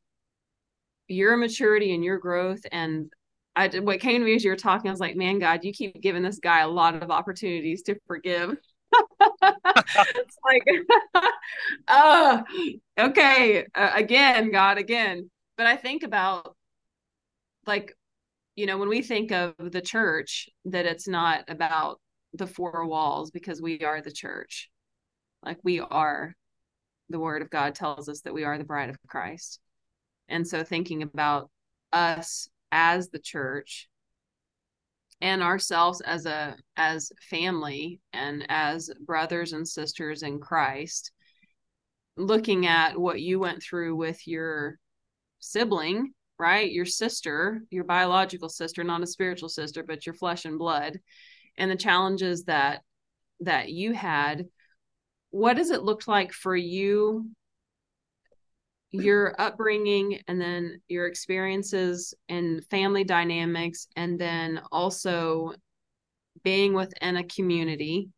your maturity and your growth. And i what came to me as you were talking i was like man god you keep giving this guy a lot of opportunities to forgive. It's like oh okay uh, again god again. But i think about like you know when we think of the church that it's not about the four walls because we are the church. Like we are the word of god tells us that we are the bride of christ. And so thinking about us as the church and ourselves as a as family and as brothers and sisters in christ looking at what you went through with your sibling right? Your sister, your biological sister, not a spiritual sister, but your flesh and blood, and the challenges that that you had. What does it look like for you your upbringing and then your experiences and family dynamics and then also being within a community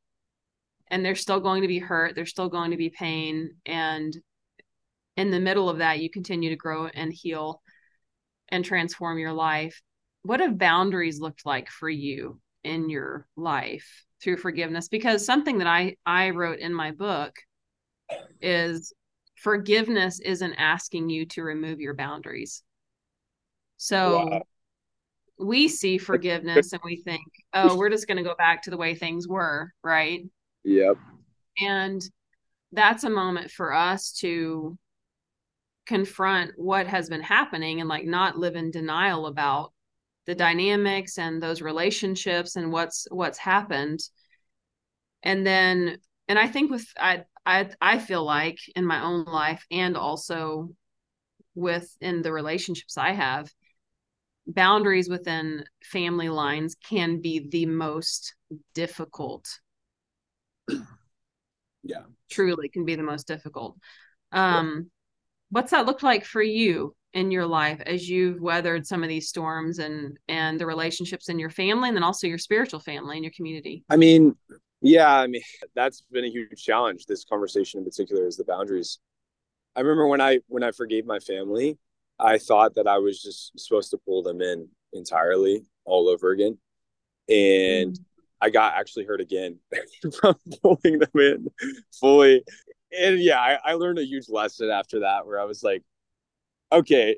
and there's still going to be hurt there's still going to be pain and in the middle of that you continue to grow and heal and transform your life what have boundaries looked like for you in your life through forgiveness? Because something that i i wrote in my book is forgiveness isn't asking you to remove your boundaries. So wow. we see forgiveness and we think oh we're just going to go back to the way things were right?
Yep.
And that's a moment for us to confront what has been happening and like not live in denial about the dynamics and those relationships and what's what's happened. And then and i think with i i i feel like in my own life and also within the relationships i have boundaries within family lines can be the most difficult.
Yeah.
Truly can be the most difficult. Um. What's that look like for you in your life as you've weathered some of these storms and and the relationships in your family and then also your spiritual family and your community?
I mean yeah i mean that's been a huge challenge. This conversation in particular is the boundaries. I remember when i when i forgave my family i thought that i was just supposed to pull them in entirely all over again. And mm. i got actually hurt again from pulling them in fully and yeah I, I learned a huge lesson after that where i was like okay,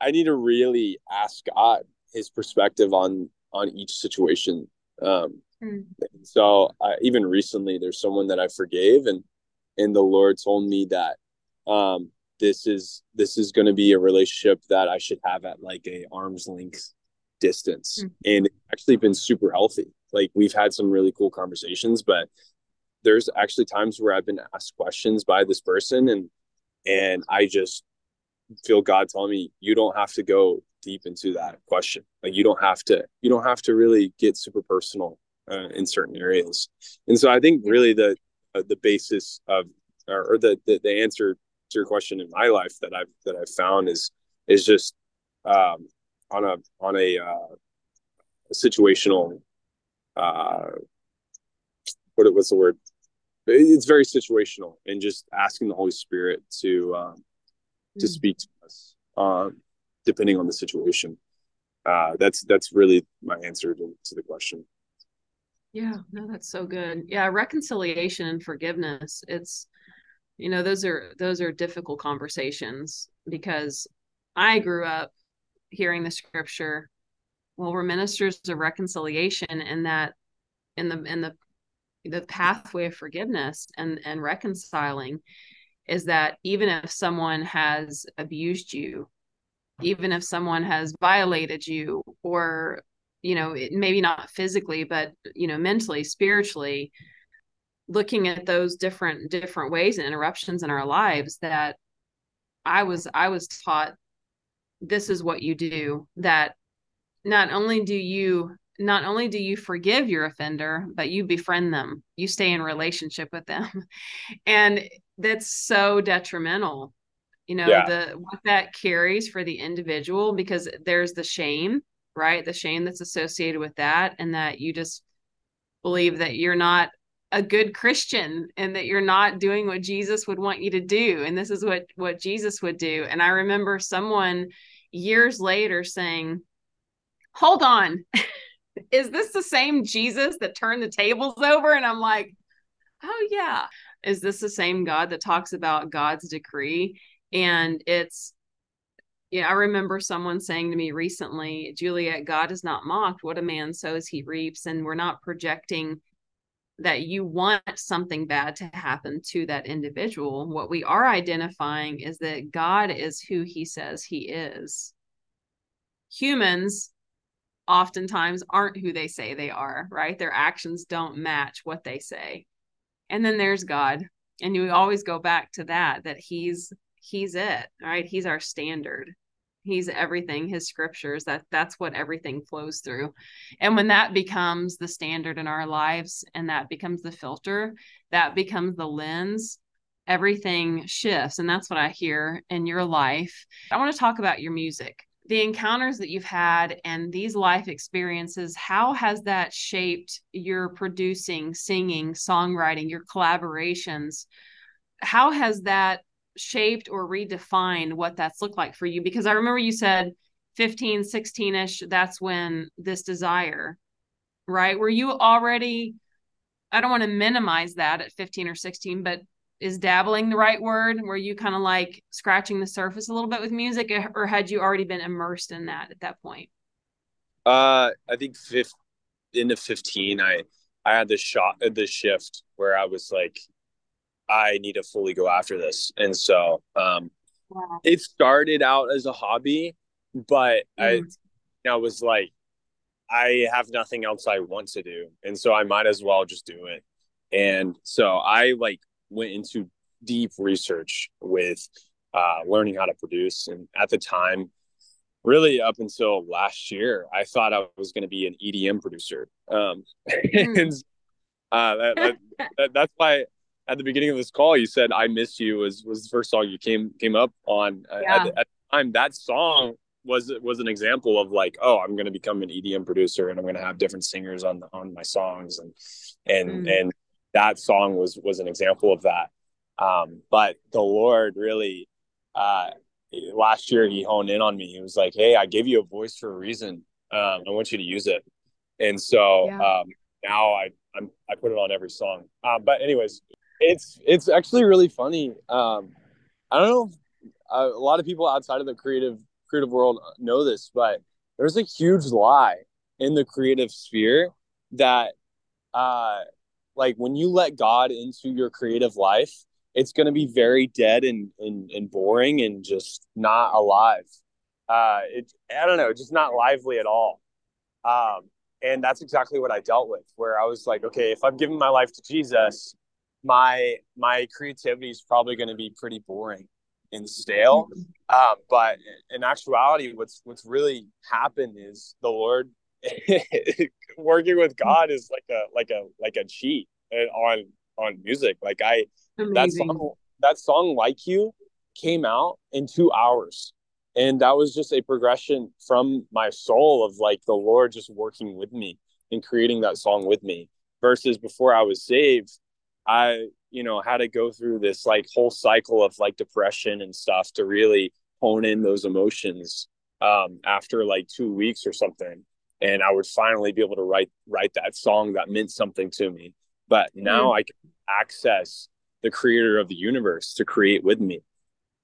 I need to really ask God his perspective on on each situation. Um, mm. So I, even recently, there's someone that I forgave, and and the Lord told me that um, this is this is going to be a relationship that I should have at like a arm's length distance, mm. and it's actually been super healthy. Like we've had some really cool conversations, but there's actually times where I've been asked questions by this person, and and I just feel God telling me you don't have to go deep into that question. Like you don't have to you don't have to really get super personal uh, in certain areas. And so I think really the uh, the basis of or, or the, the, the answer to your question in my life that I've that I've found is is just um, on a on a, uh, a situational uh, what was the word? It's very situational and just asking the Holy Spirit to um, to mm. speak to us, uh, depending on the situation. Uh, that's that's really my answer to, to the question.
Yeah, no, that's so good. Yeah, reconciliation and forgiveness. It's you know those are those are difficult conversations because I grew up hearing the scripture. Well, we're ministers of reconciliation, and that in the in the the pathway of forgiveness and and reconciling is that even if someone has abused you, even if someone has violated you, or, you know, maybe not physically, but, you know, mentally, spiritually, looking at those different different ways and interruptions in our lives that i was i was taught this is what you do that not only do you not only do you forgive your offender but you befriend them. You stay in relationship with them. And that's so detrimental you know yeah. the what that carries for the individual because there's the shame right? The shame that's associated with that and that you just believe that you're not a good christian and that you're not doing what jesus would want you to do and this is what what jesus would do. And i remember someone years later saying hold on is this the same jesus that turned the tables over and i'm like oh yeah is this the same God that talks about God's decree? And it's, yeah, I remember someone saying to me recently, Juliet, God is not mocked. What a man sows, he reaps. And we're not projecting that you want something bad to happen to that individual. What we are identifying is that God is who he says he is. Humans oftentimes aren't who they say they are, right? Their actions don't match what they say. And then there's god. And you always go back to that that he's he's it right? He's our standard. He's everything his scriptures that that's what everything flows through. And when that becomes the standard in our lives and that becomes the filter that becomes the lens everything shifts. And that's what i hear in your life. I want to talk about your music the encounters that you've had and these life experiences, how has that shaped your producing, singing, songwriting, your collaborations? How has that shaped or redefined what that's looked like for you? Because I remember you said 15, 16 ish, that's when this desire, right? Were you already, I don't want to minimize that at 15 or 16, but is dabbling the right word were you kind of like scratching the surface a little bit with music or had you already been immersed in that at that point
uh i think fifth into 15 i i had this shot this shift where i was like i need to fully go after this and so um wow. it started out as a hobby but mm. i i was like I have nothing else I want to do. And so I might as well just do it. And so I like went into deep research with uh, learning how to produce. And at the time, really up until last year, I thought I was going to be an EDM producer. Um, mm. and uh, that, that, that, that's why at the beginning of this call, you said "I Miss You" was was the first song you came came up on. Yeah. At, at the time, that song was was an example of like, oh, I'm going to become an EDM producer, and I'm going to have different singers on on my songs, and and mm. and that song was was an example of that. Um, but the Lord really, uh, last year he honed in on me. He was like, "Hey, I gave you a voice for a reason. Um, I want you to use it." And so yeah. um, now I I'm, i put it on every song. Um, but anyways, it's it's actually really funny. Um, I don't know. A, a lot of people outside of the creative creative world know this, but there's a huge lie in the creative sphere that uh like when you let God into your creative life, it's going to be very dead and, and, and boring and just not alive. Uh, it, I don't know, just not lively at all. Um, and that's exactly what I dealt with, where I was like, okay, if I'm giving my life to Jesus, my my creativity is probably going to be pretty boring and stale. Um, but in actuality, what's what's really happened is the Lord working with God is like a like a like a cheat on on music. Like I Amazing. that song that song like you came out in two hours. And that was just a progression from my soul of like the Lord just working with me and creating that song with me. Versus before I was saved, I, you know, had to go through this like whole cycle of like depression and stuff to really hone in those emotions um, after like two weeks or something. And I would finally be able to write write that song that meant something to me. But now mm. I can access the creator of the universe to create with me.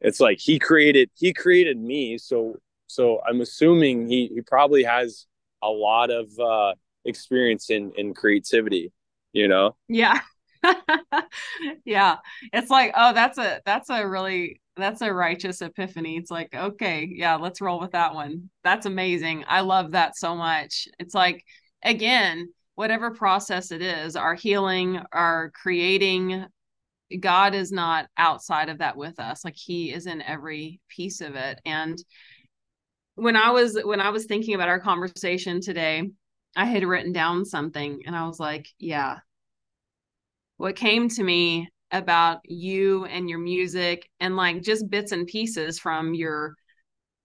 It's like he created he created me, so so I'm assuming he he probably has a lot of uh experience in in creativity, you know?
Yeah. yeah. It's like, oh, that's a that's a really that's a righteous epiphany. It's like, okay, yeah, let's roll with that one. That's amazing. I love that so much. It's like again, whatever process it is, our healing, our creating, God is not outside of that with us. Like he is in every piece of it. And when I was when I was thinking about our conversation today, I had written down something and I was like, yeah. What came to me about you and your music and like just bits and pieces from your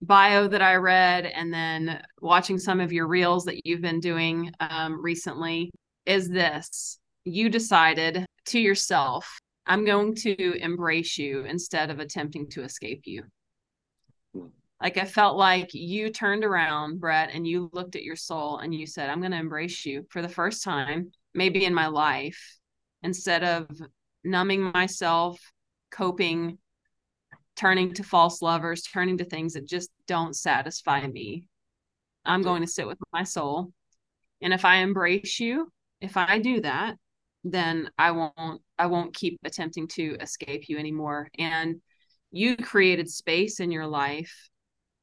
bio that I read and then watching some of your reels that you've been doing um, recently is this you decided to yourself, I'm going to embrace you instead of attempting to escape you. Like I felt like you turned around, Brett, and you looked at your soul and you said, I'm going to embrace you for the first time, maybe in my life, instead of numbing myself, coping turning to false lovers, turning to things that just don't satisfy me. I'm going to sit with my soul. And if I embrace you, if I do that, then I won't I won't keep attempting to escape you anymore. And you created space in your life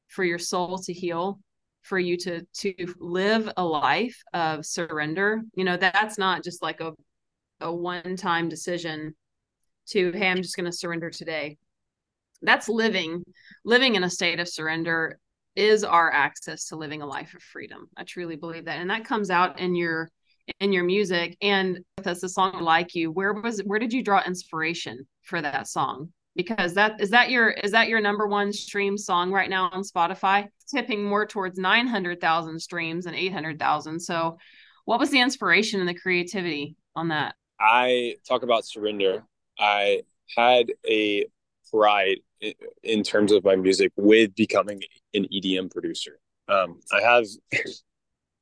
for your soul to heal, for you to to live a life of surrender. You know, that's not just like a a one-time decision to hey, I'm just going to surrender today. That's living. Living in a state of surrender is our access to living a life of freedom. I truly believe that. And that comes out in your in your music and with us the song like you. Where was where did you draw inspiration for that song? Because that is that your is that your number one stream song right now on spotify? Tipping more towards 900000 streams and 800000 so what was the inspiration and the creativity on that
i talk about surrender i had a pride in terms of my music with becoming an EDM producer. Um, I have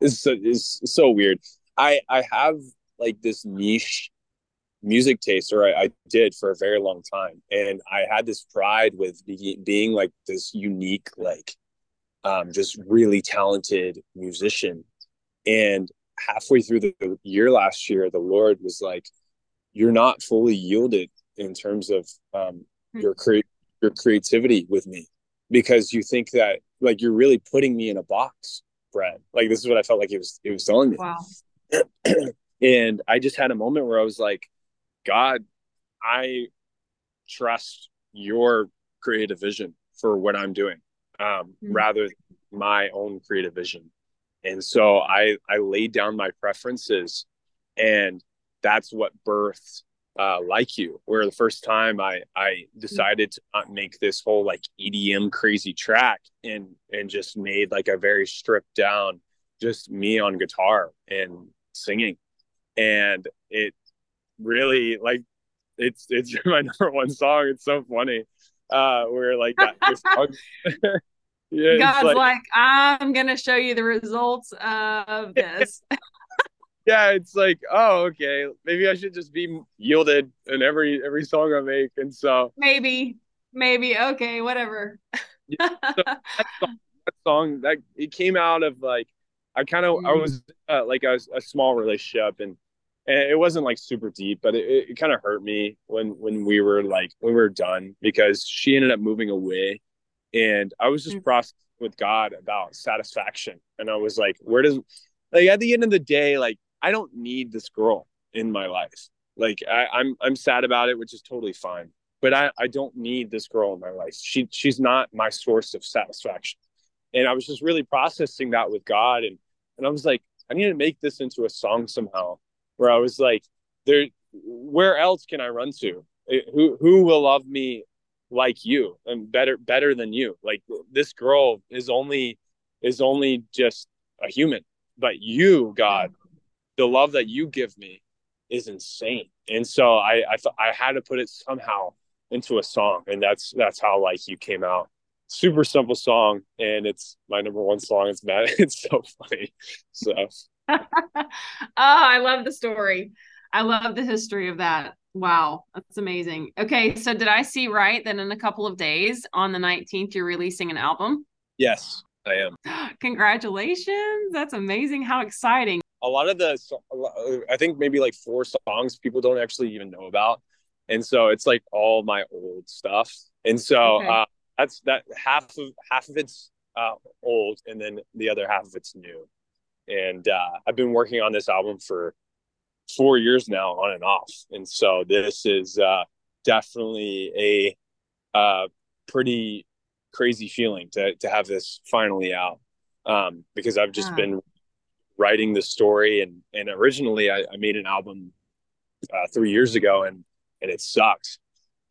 it's so, it's so weird. I I have like this niche music taste, or I, I, did for a very long time, and I had this pride with be, being like this unique, like um, just really talented musician. And halfway through the year last year, the Lord was like, "You're not fully yielded in terms of um, hmm. your cre- your creativity with me because you think that like you're really putting me in a box Brett. Like this is what I felt like he was he was telling me.
Wow.
and I just had a moment where I was like, God, I trust your creative vision for what I'm doing, um, mm-hmm. rather my own creative vision. And so I I laid down my preferences, and that's what birthed uh, like you where the first time i i decided to not make this whole like edm crazy track and and just made like a very stripped down just me on guitar and singing. And it really like it's it's my number one song. It's so funny uh where like that
yeah, god's like, like i'm gonna show you the results of this
yeah, it's like, oh, okay, maybe I should just be yielded in every every song I make, and so
maybe, maybe, okay, whatever. yeah, so
that, song, that, song, that it came out of like I kind of mm. I was uh, like a, a, small relationship, and, and it wasn't like super deep, but it, it kind of hurt me when when we were like when we were done because she ended up moving away, and I was just mm. processing with God about satisfaction, and I was like, where does like at the end of the day, like I don't need this girl in my life. Like I, I'm I'm sad about it, which is totally fine. But I, I don't need this girl in my life. She she's not my source of satisfaction. And I was just really processing that with God and and I was like, I need to make this into a song somehow where I was like, there where else can I run to? Who who will love me like you and better better than you? Like this girl is only is only just a human, but you, God, the love that you give me is insane. And so I I thought I had to put it somehow into a song, and that's that's how like you came out. Super simple song, and it's my number one song. It's mad. It's so funny. So,
oh, I love the story. I love the history of that. Wow, that's amazing. Okay, so did I see right that in a couple of days on the 19th you're releasing an album?
Yes, I am.
Congratulations. That's amazing. How exciting
a lot of the i think maybe like four songs people don't actually even know about and so it's like all my old stuff and so okay. uh, that's that half of half of it's uh, old and then the other half of it's new and uh, i've been working on this album for four years now on and off. And so this is uh, definitely a uh, pretty crazy feeling to, to have this finally out. Um, because i've just been writing the story and and originally I, I made an album uh, three years ago and and it sucked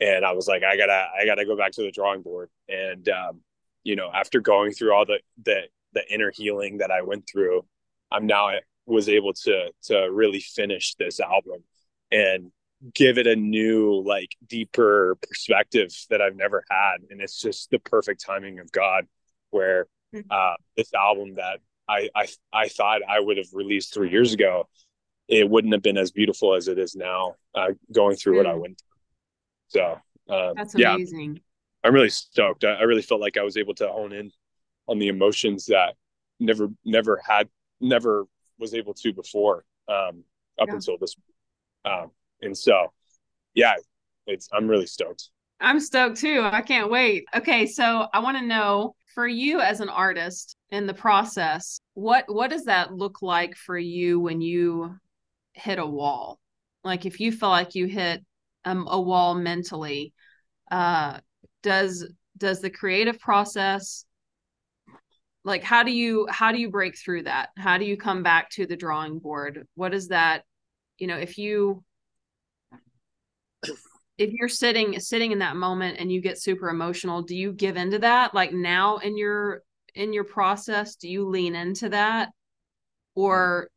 and I was like I gotta I gotta go back to the drawing board. And um, you know after going through all the the the inner healing that I went through I'm now was able to to really finish this album and give it a new like deeper perspective that I've never had and it's just the perfect timing of God where hmm. uh, this album that I, I I thought I would have released three years ago, it wouldn't have been as beautiful as it is now. Uh, going through what I hmm. went through. So uh,
that's amazing. Yeah,
I'm really stoked. I, I, really felt like I was able to hone in on the emotions that never never had never was able to before um, up yeah. until this. Um, and so, yeah, it's I'm really stoked.
I'm stoked too. I can't wait. Okay, so I want to know for you as an artist in the process, what what does that look like for you when you hit a wall? Like if you feel like you hit um, a wall mentally, uh, does does the creative process like how do you how do you break through that? How do you come back to the drawing board? What is that? You know, if you if you're sitting sitting in that moment and you get super emotional do you give into that like now in your in your process do you lean into that or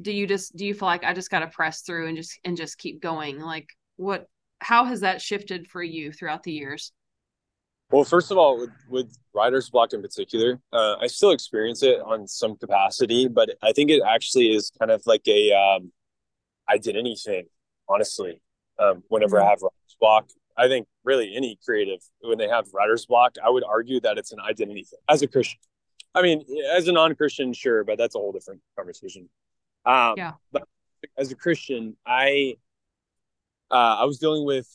do you just do you feel like i just got to press through and just and just keep going like what how has that shifted for you throughout the years
well first of all with, with writer's block in particular uh, i still experience it on some capacity but i think it actually is kind of like a um, identity thing honestly um, whenever mm-hmm. I have writer's block. I think really any creative, when they have writer's block, I would argue that it's an identity thing as a Christian. I mean, as a non Christian, sure, but that's a whole different conversation. Um, yeah. But as a Christian, I uh, I was dealing with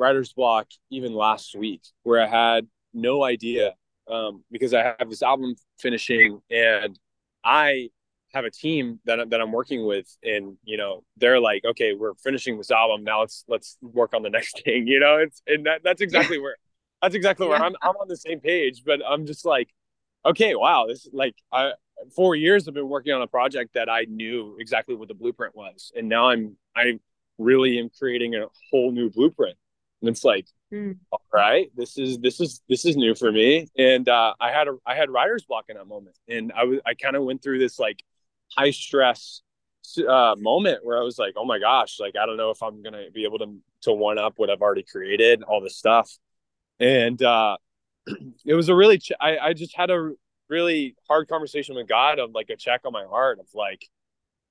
writer's block even last week, where I had no idea um, because I have this album finishing and I have a team that that I'm working with, and you know, they're like, okay, we're finishing this album now. Let's let's work on the next thing. You know, it's and that, that's exactly where that's exactly where I'm. I'm on the same page, but I'm just like, okay, wow, this like I four years I've been working on a project that I knew exactly what the blueprint was, and now I'm I really am creating a whole new blueprint, and it's like, mm. all right, this is this is this is new for me, and uh, I had a I had writer's block in that moment, and I was I kind of went through this like high stress uh, moment where I was like, oh my gosh, like I don't know if I'm gonna be able to to one up what I've already created, all this stuff, and uh, it was a really ch- I I just had a really hard conversation with God of like a check on my heart of like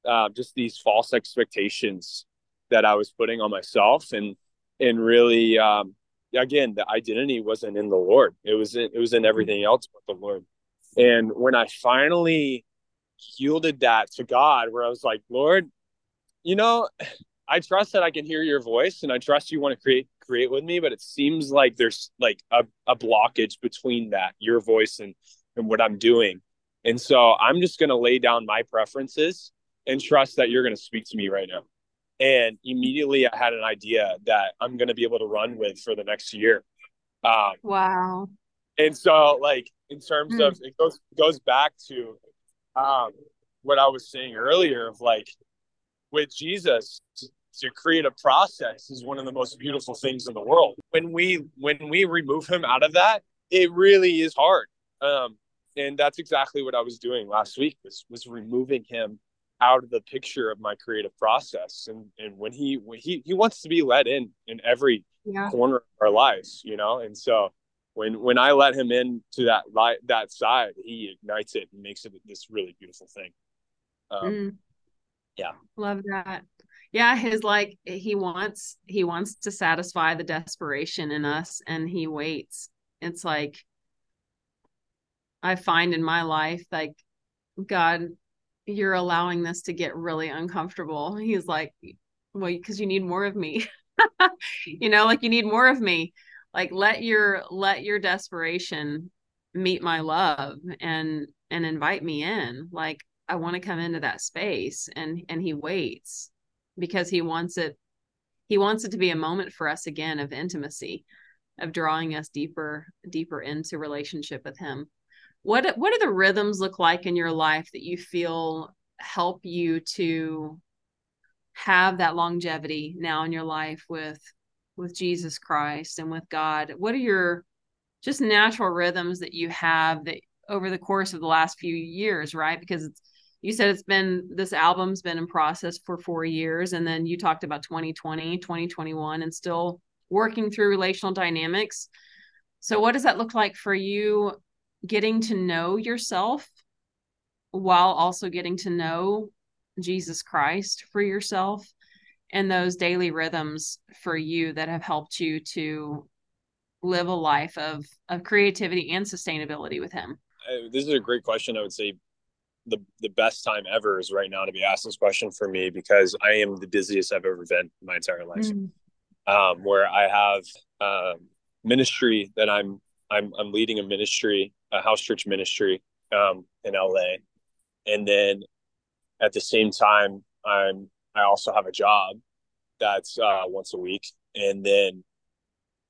uh, just these false expectations that I was putting on myself. And and really um, again the identity wasn't in the Lord it was in, it was in everything else but the Lord and when I finally yielded that to God where I was like Lord you know I trust that I can hear your voice and I trust you want to create create with me but it seems like there's like a, a blockage between that your voice and and what I'm doing. And so I'm just going to lay down my preferences and trust that you're going to speak to me right now. And immediately I had an idea that I'm going to be able to run with for the next year.
Um, wow.
And so, like, in terms mm. of it goes goes back to um, what I was saying earlier of like with Jesus to, to create a process is one of the most beautiful things in the world. When we when we remove him out of that, it really is hard. Um, and that's exactly what I was doing last week was was removing him out of the picture of my creative process. And and when he when he he wants to be let in in every yeah. corner of our lives you know? And so when when I let him in to that light that side he ignites it and makes it this really beautiful thing. Um, mm. yeah.
Love that. Yeah his like he wants he wants to satisfy the desperation in us and he waits. It's like I find in my life, like, God, you're allowing this to get really uncomfortable. He's like, well, because you need more of me. you know, like you need more of me. Like let your let your desperation meet my love and and invite me in. Like I want to come into that space and and he waits because he wants it he wants it to be a moment for us again of intimacy of drawing us deeper deeper into relationship with him what what do the rhythms look like in your life that you feel help you to have that longevity now in your life with with Jesus Christ and with God? What are your just natural rhythms that you have that over the course of the last few years, right? Because you said it's been this album's been in process for 4 years and then you talked about 2020, 2021 and still working through relational dynamics. So what does that look like for you getting to know yourself while also getting to know Jesus Christ for yourself and those daily rhythms for you that have helped you to live a life of of creativity and sustainability with him.
This is a great question. I would say the the best time ever is right now to be asked this question for me because i am the busiest i've ever been in my entire life. Mm. um, where i have um, ministry that i'm i'm i'm leading a ministry a house church ministry um, in LA, and then at the same time, I'm I also have a job that's uh, once a week, and then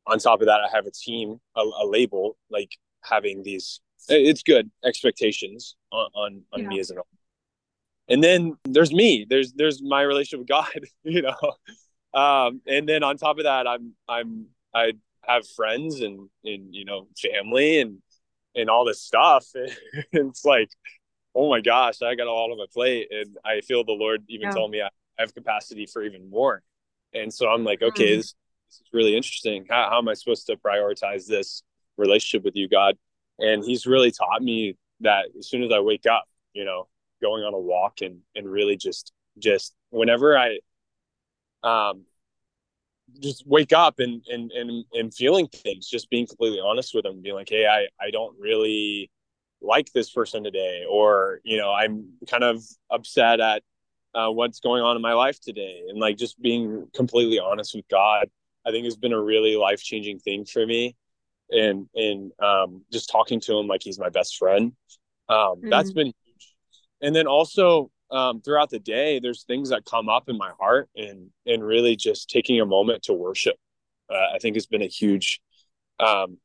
on top of that, I have a team, a, a label, like having these. It's good expectations on on, on yeah. me as an and then there's me there's there's my relationship with god you know um and then on top of that i'm i'm i have friends and and you know family and and all this stuff. it's like, oh my gosh, I got a lot on my plate, and I feel the Lord even yeah. told me I have capacity for even more. And so I'm like, okay, mm. this, this, is really interesting. How, how am I supposed to prioritize this relationship with you, God? And He's really taught me that as soon as I wake up, you know, going on a walk and and really just just whenever I um just wake up and and and and feeling things just being completely honest with them being like hey i i don't really like this person today or you know i'm kind of upset at uh, what's going on in my life today and like just being completely honest with god i think has been a really life changing thing for me and and um just talking to him like he's my best friend um mm-hmm. that's been huge and then also um, throughout the day, there's things that come up in my heart, and and really just taking a moment to worship, uh, I think has been a huge um,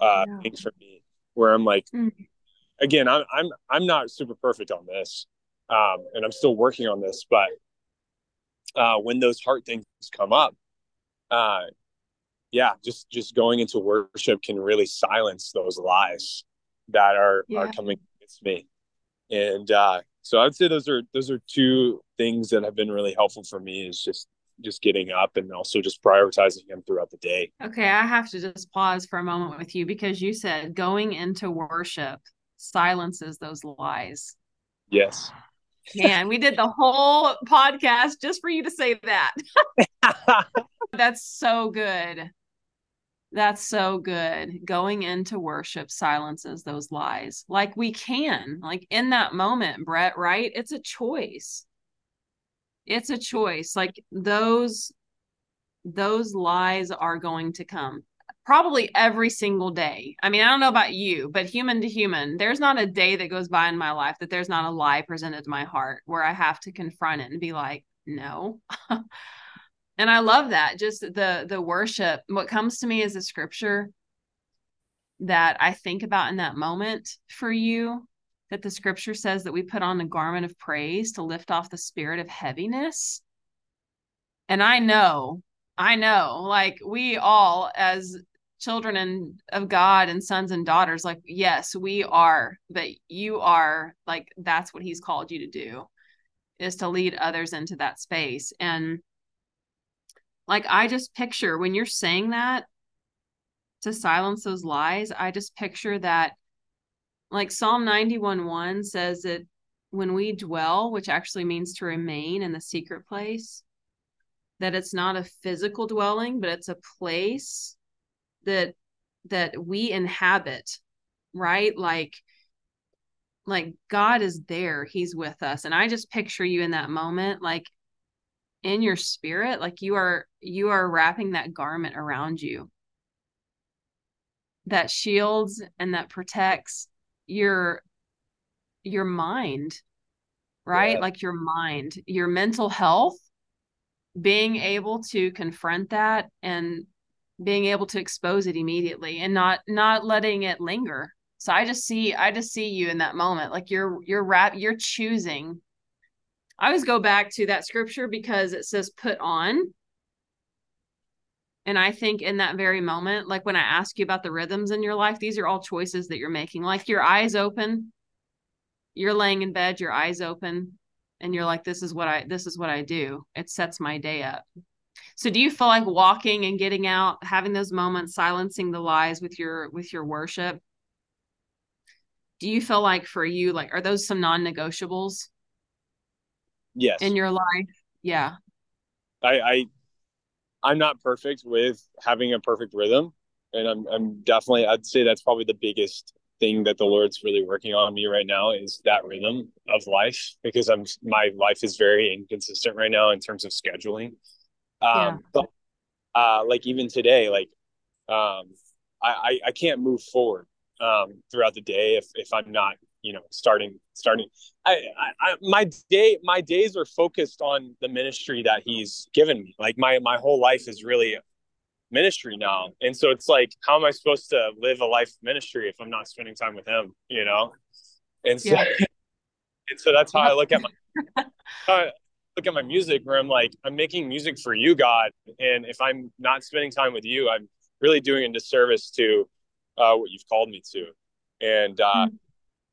uh, yeah. thing for me. Where I'm like, mm. again, I'm I'm I'm not super perfect on this, um, and I'm still working on this. But uh, when those heart things come up, uh, yeah, just just going into worship can really silence those lies that are yeah. are coming against me, and uh, so I'd say those are those are two things that have been really helpful for me is just just getting up and also just prioritizing him throughout the day.
Okay, I have to just pause for a moment with you because you said going into worship silences those lies.
Yes.
Man, we did the whole podcast just for you to say that. That's so good. That's so good. Going into worship silences those lies. Like we can, like in that moment, Brett, right? It's a choice. It's a choice. Like those those lies are going to come probably every single day. I mean, I don't know about you, but human to human, there's not a day that goes by in my life that there's not a lie presented to my heart where I have to confront it and be like, no. and i love that just the the worship. What comes to me is a scripture that i think about in that moment for you that the scripture says that we put on the garment of praise to lift off the spirit of heaviness. And i know i know like we all as children and of god and sons and daughters like yes we are but you are like that's what he's called you to do is to lead others into that space. And like I just picture when you're saying that to silence those lies, I just picture that like Psalm 91 1 says that when we dwell, which actually means to remain in the secret place, that it's not a physical dwelling, but it's a place that that we inhabit, right? Like like God is there, he's with us. And I just picture you in that moment like in your spirit like you are you are wrapping that garment around you. That shields and that protects your your mind right? Yeah. like your mind your mental health being able to confront that and being able to expose it immediately and not not letting it linger. So i just see i just see you in that moment. Like you're you're rap you're choosing I always go back to that scripture because it says put on. And I think in that very moment, like when I ask you about the rhythms in your life, these are all choices that you're making. Like your eyes open, you're laying in bed, your eyes open, and you're like, this is what I this is what I do. It sets my day up. So do you feel like walking and getting out, having those moments, silencing the lies with your with your worship? Do you feel like for you, like are those some non-negotiables?
Yes.
in your life. Yeah.
I i i'm not perfect with having a perfect rhythm and i'm i'm definitely i'd say that's probably the biggest thing that the lord's really working on me right now is that rhythm of life because i'm my life is very inconsistent right now in terms of scheduling. Um yeah. but uh like even today like um i i can't move forward um throughout the day if if i'm not you know starting starting I, I, I my day my days are focused on the ministry that he's given me. Like my my whole life is really ministry now. And so it's like how am i supposed to live a life of ministry if i'm not spending time with him you know? And so yeah. and so that's how i look at my look at my music where i'm like i'm making music for you god. And if i'm not spending time with you i'm really doing a disservice to uh, what you've called me to. And uh, mm-hmm.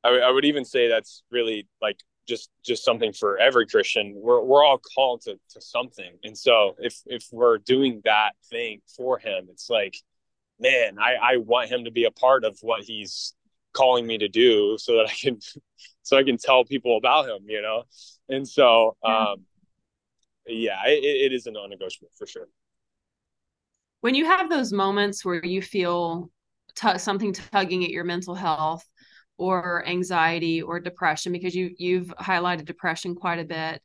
I, w- I would even say that's really like just just something for every Christian. We're we're all called to to something, and so if if we're doing that thing for Him, it's like, man, I I want Him to be a part of what He's calling me to do, so that I can so I can tell people about Him, you know. And so, um, yeah, it, it is a non-negotiable for sure.
When you have those moments where you feel t- something tugging at your mental health or anxiety or depression because you you've highlighted depression quite a bit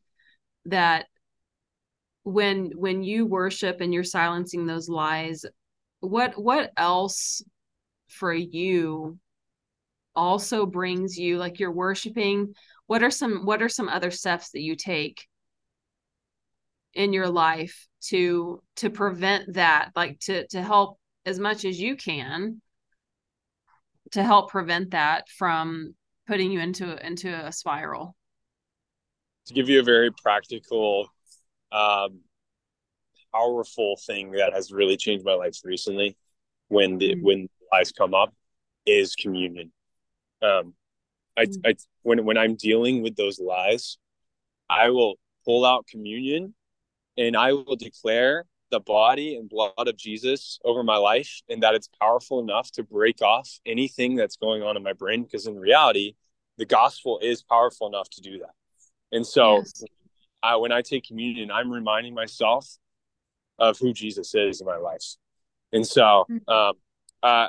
that when when you worship and you're silencing those lies what what else for you also brings you like you're worshiping what are some what are some other steps that you take in your life to to prevent that like to to help as much as you can to help prevent that from putting you into into a spiral
to give you a very practical um powerful thing that has really changed my life recently when the mm-hmm. when lies come up is communion um I, mm-hmm. I when when i'm dealing with those lies i will pull out communion and i will declare the body and blood of Jesus over my life and that it's powerful enough to break off anything that's going on in my brain because in reality the gospel is powerful enough to do that. And so yes. I, when I take communion I'm reminding myself of who Jesus is in my life. And so mm-hmm. um, uh,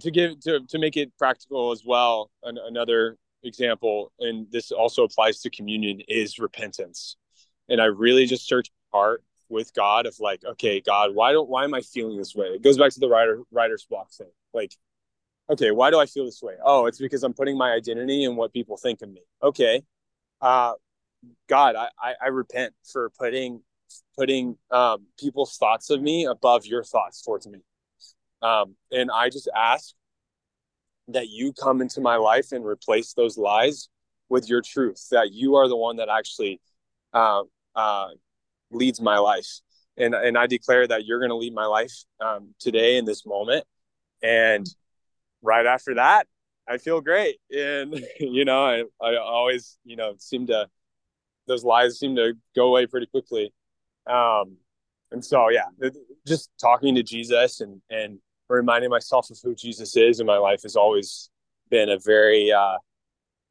to give to, to make it practical as well an, another example and this also applies to communion is repentance and i really just search my heart with God of like, okay, God, why don't why am I feeling this way? It goes back to the writer writer's block thing. Like, okay, why do I feel this way? Oh, it's because I'm putting my identity in what people think of me. Okay. Uh God, I, I, I repent for putting putting um, people's thoughts of me above your thoughts towards me. Um, and I just ask that you come into my life and replace those lies with your truth, that you are the one that actually uh, uh, leads my life. And, and I declare that you're going to lead my life um, today in this moment. And right after that, I feel great. And, you know, I, I always, you know, seem to, those lies seem to go away pretty quickly. Um, and so, yeah, just talking to Jesus and, and reminding myself of who Jesus is in my life has always been a very uh,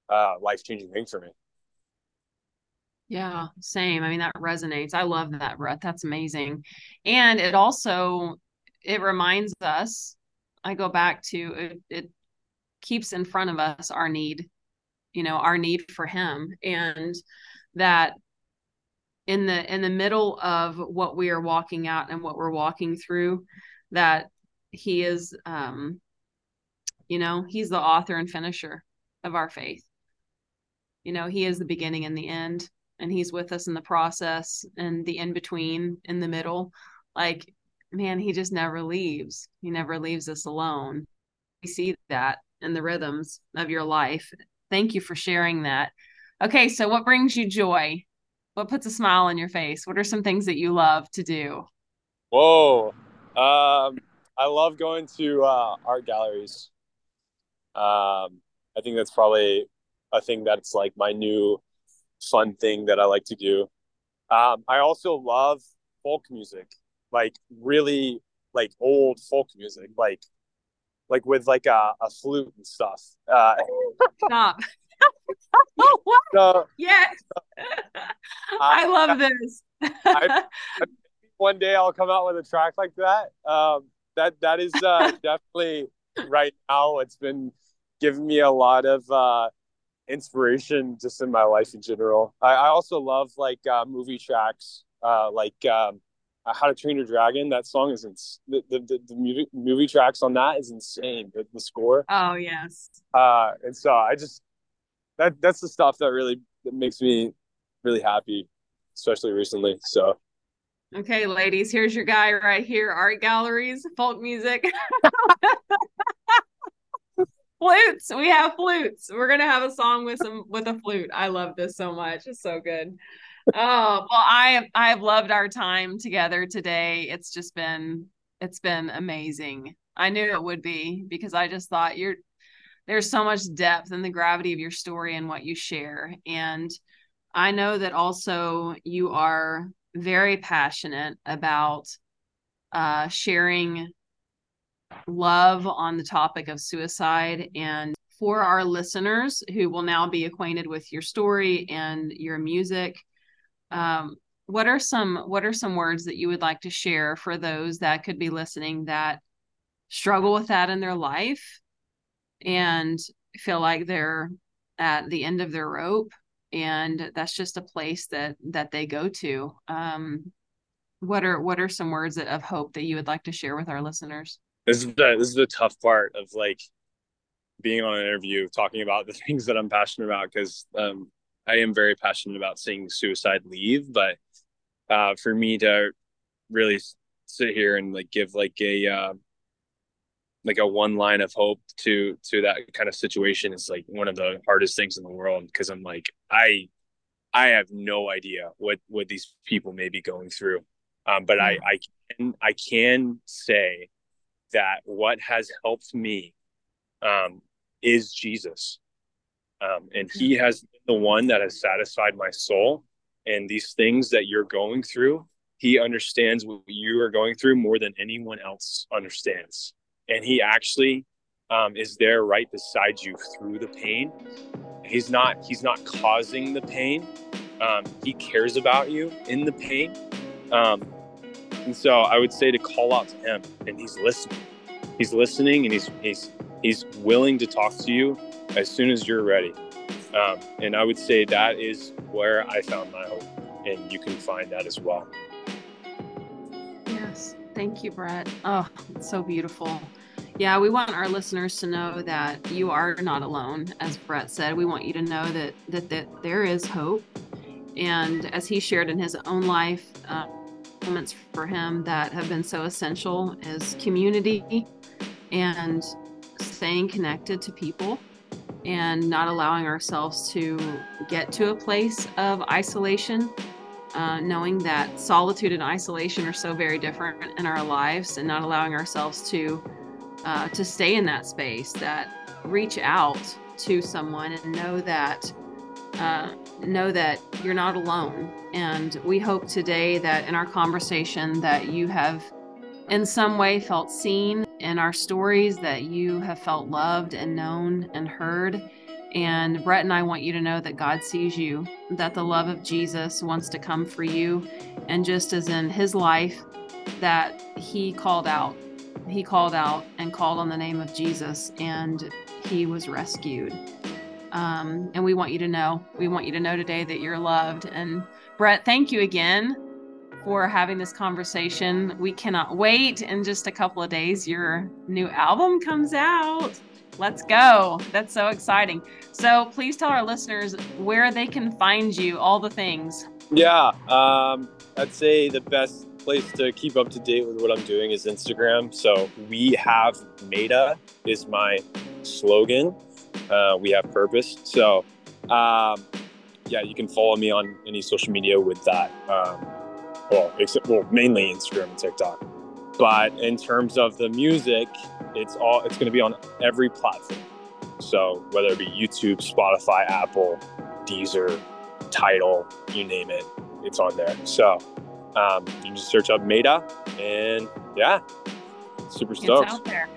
uh, life changing thing for me.
Yeah, same. I mean, that resonates. I love that, Brett. That's amazing. And it also it reminds us, I go back to it, it keeps in front of us our need, you know, our need for him. And that in the in the middle of what we are walking out and what we're walking through, that he is um, you know, he's the author and finisher of our faith. You know, he is the beginning and the end and he's with us in the process and the in between in the middle like man he just never leaves. He never leaves us alone. We see that in the rhythms of your life. Thank you for sharing that. Okay so what brings you joy? What puts a smile on your face? What are some things that you love to do?
Whoa. Um i love going to uh, art galleries. Um i think that's probably a thing that's like my new fun thing that I like to do. Um, I also love folk music, like really like old folk music, like like with like a, a flute and stuff. Uh,
Stop. oh, what? So, yes. I love this. I,
I, one day I'll come out with a track like that. Um, that that is uh, definitely right now. It's been giving me a lot of uh, inspiration just in my life in general. I, I also love like uh, movie tracks, uh, like um, uh, How to Train Your Dragon. That song is ins- the, the, the, the movie, movie tracks on that is insane. The, the score.
Oh yes.
Uh, and so I just that that's the stuff that really that makes me really happy, especially recently. So.
Okay, ladies, here's your guy right here. Art galleries, folk music. flutes. We have flutes. We're gonna have a song with some with a flute. I love this so much. It's so good. Oh well, I I have loved our time together today. It's just been it's been amazing. I knew it would be because I just thought you're there's so much depth in the gravity of your story and what you share. And I know that also you are very passionate about uh, sharing love on the topic of suicide. And for our listeners who will now be acquainted with your story and your music, um, what are some what are some words that you would like to share for those that could be listening that struggle with that in their life and feel like they're at the end of their rope? And that's just a place that that they go to. Um, what are what are some words of hope that you would like to share with our listeners
this is the this is the tough part of like being on an interview talking about the things that I'm passionate about because um, I am very passionate about seeing suicide leave. But uh, for me to really sit here and like give like a uh, like a one line of hope to to that kind of situation is like one of the hardest things in the world because I'm like I I have no idea what what these people may be going through. Um, but I I can I can say that what has helped me um, is Jesus, um, and He has been the one that has satisfied my soul. And these things that you're going through, He understands what you are going through more than anyone else understands, and He actually um, is there right beside you through the pain. He's not He's not causing the pain. Um, he cares about you in the pain. Um, and so I would say to call out to him, and he's listening. He's listening, and he's he's he's willing to talk to you as soon as you're ready. Um, and I would say that is where I found my hope, and you can find that as well.
Yes, thank you, Brett. Oh, it's so beautiful. Yeah, we want our listeners to know that you are not alone. As Brett said, we want you to know that that, that there is hope. And as he shared in his own life, uh, for him that have been so essential is community and staying connected to people and not allowing ourselves to get to a place of isolation uh, knowing that solitude and isolation are so very different in our lives and not allowing ourselves to uh, to stay in that space that reach out to someone and know that uh, know that you're not alone. And we hope today that in our conversation that you have in some way felt seen in our stories, that you have felt loved and known and heard. And Brett and I want you to know that God sees you, that the love of Jesus wants to come for you. And just as in his life, that he called out, he called out and called on the name of Jesus, and he was rescued. Um, and we want you to know, we want you to know today that you're loved. And Brett, thank you again for having this conversation. We cannot wait. In just a couple of days, your new album comes out. Let's go. That's so exciting. So please tell our listeners where they can find you, all the things.
Yeah. Um, I'd say the best place to keep up to date with what I'm doing is Instagram. So we have Meyta is my slogan uh, we have purpose. So, um, yeah, you can follow me on any social media with that. Um, well, except well, mainly Instagram and TikTok. But in terms of the music, it's all it's going to be on every platform. So whether it be YouTube, Spotify, Apple, Deezer, Tidal, you name it, it's on there. So um, you can just search up Meyta, and yeah, super stoked.
It's out there.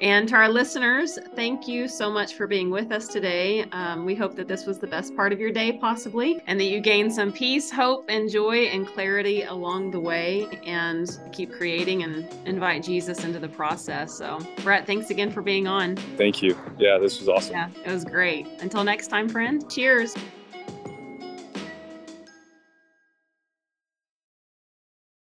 And to our listeners, thank you so much for being with us today. Um, we hope that this was the best part of your day, possibly, and that you gain some peace, hope, and joy and clarity along the way and keep creating and invite Jesus into the process. So, Brett, thanks again for being on.
Thank you. Yeah, this was awesome.
Yeah, it was great. Until next time, friend, cheers.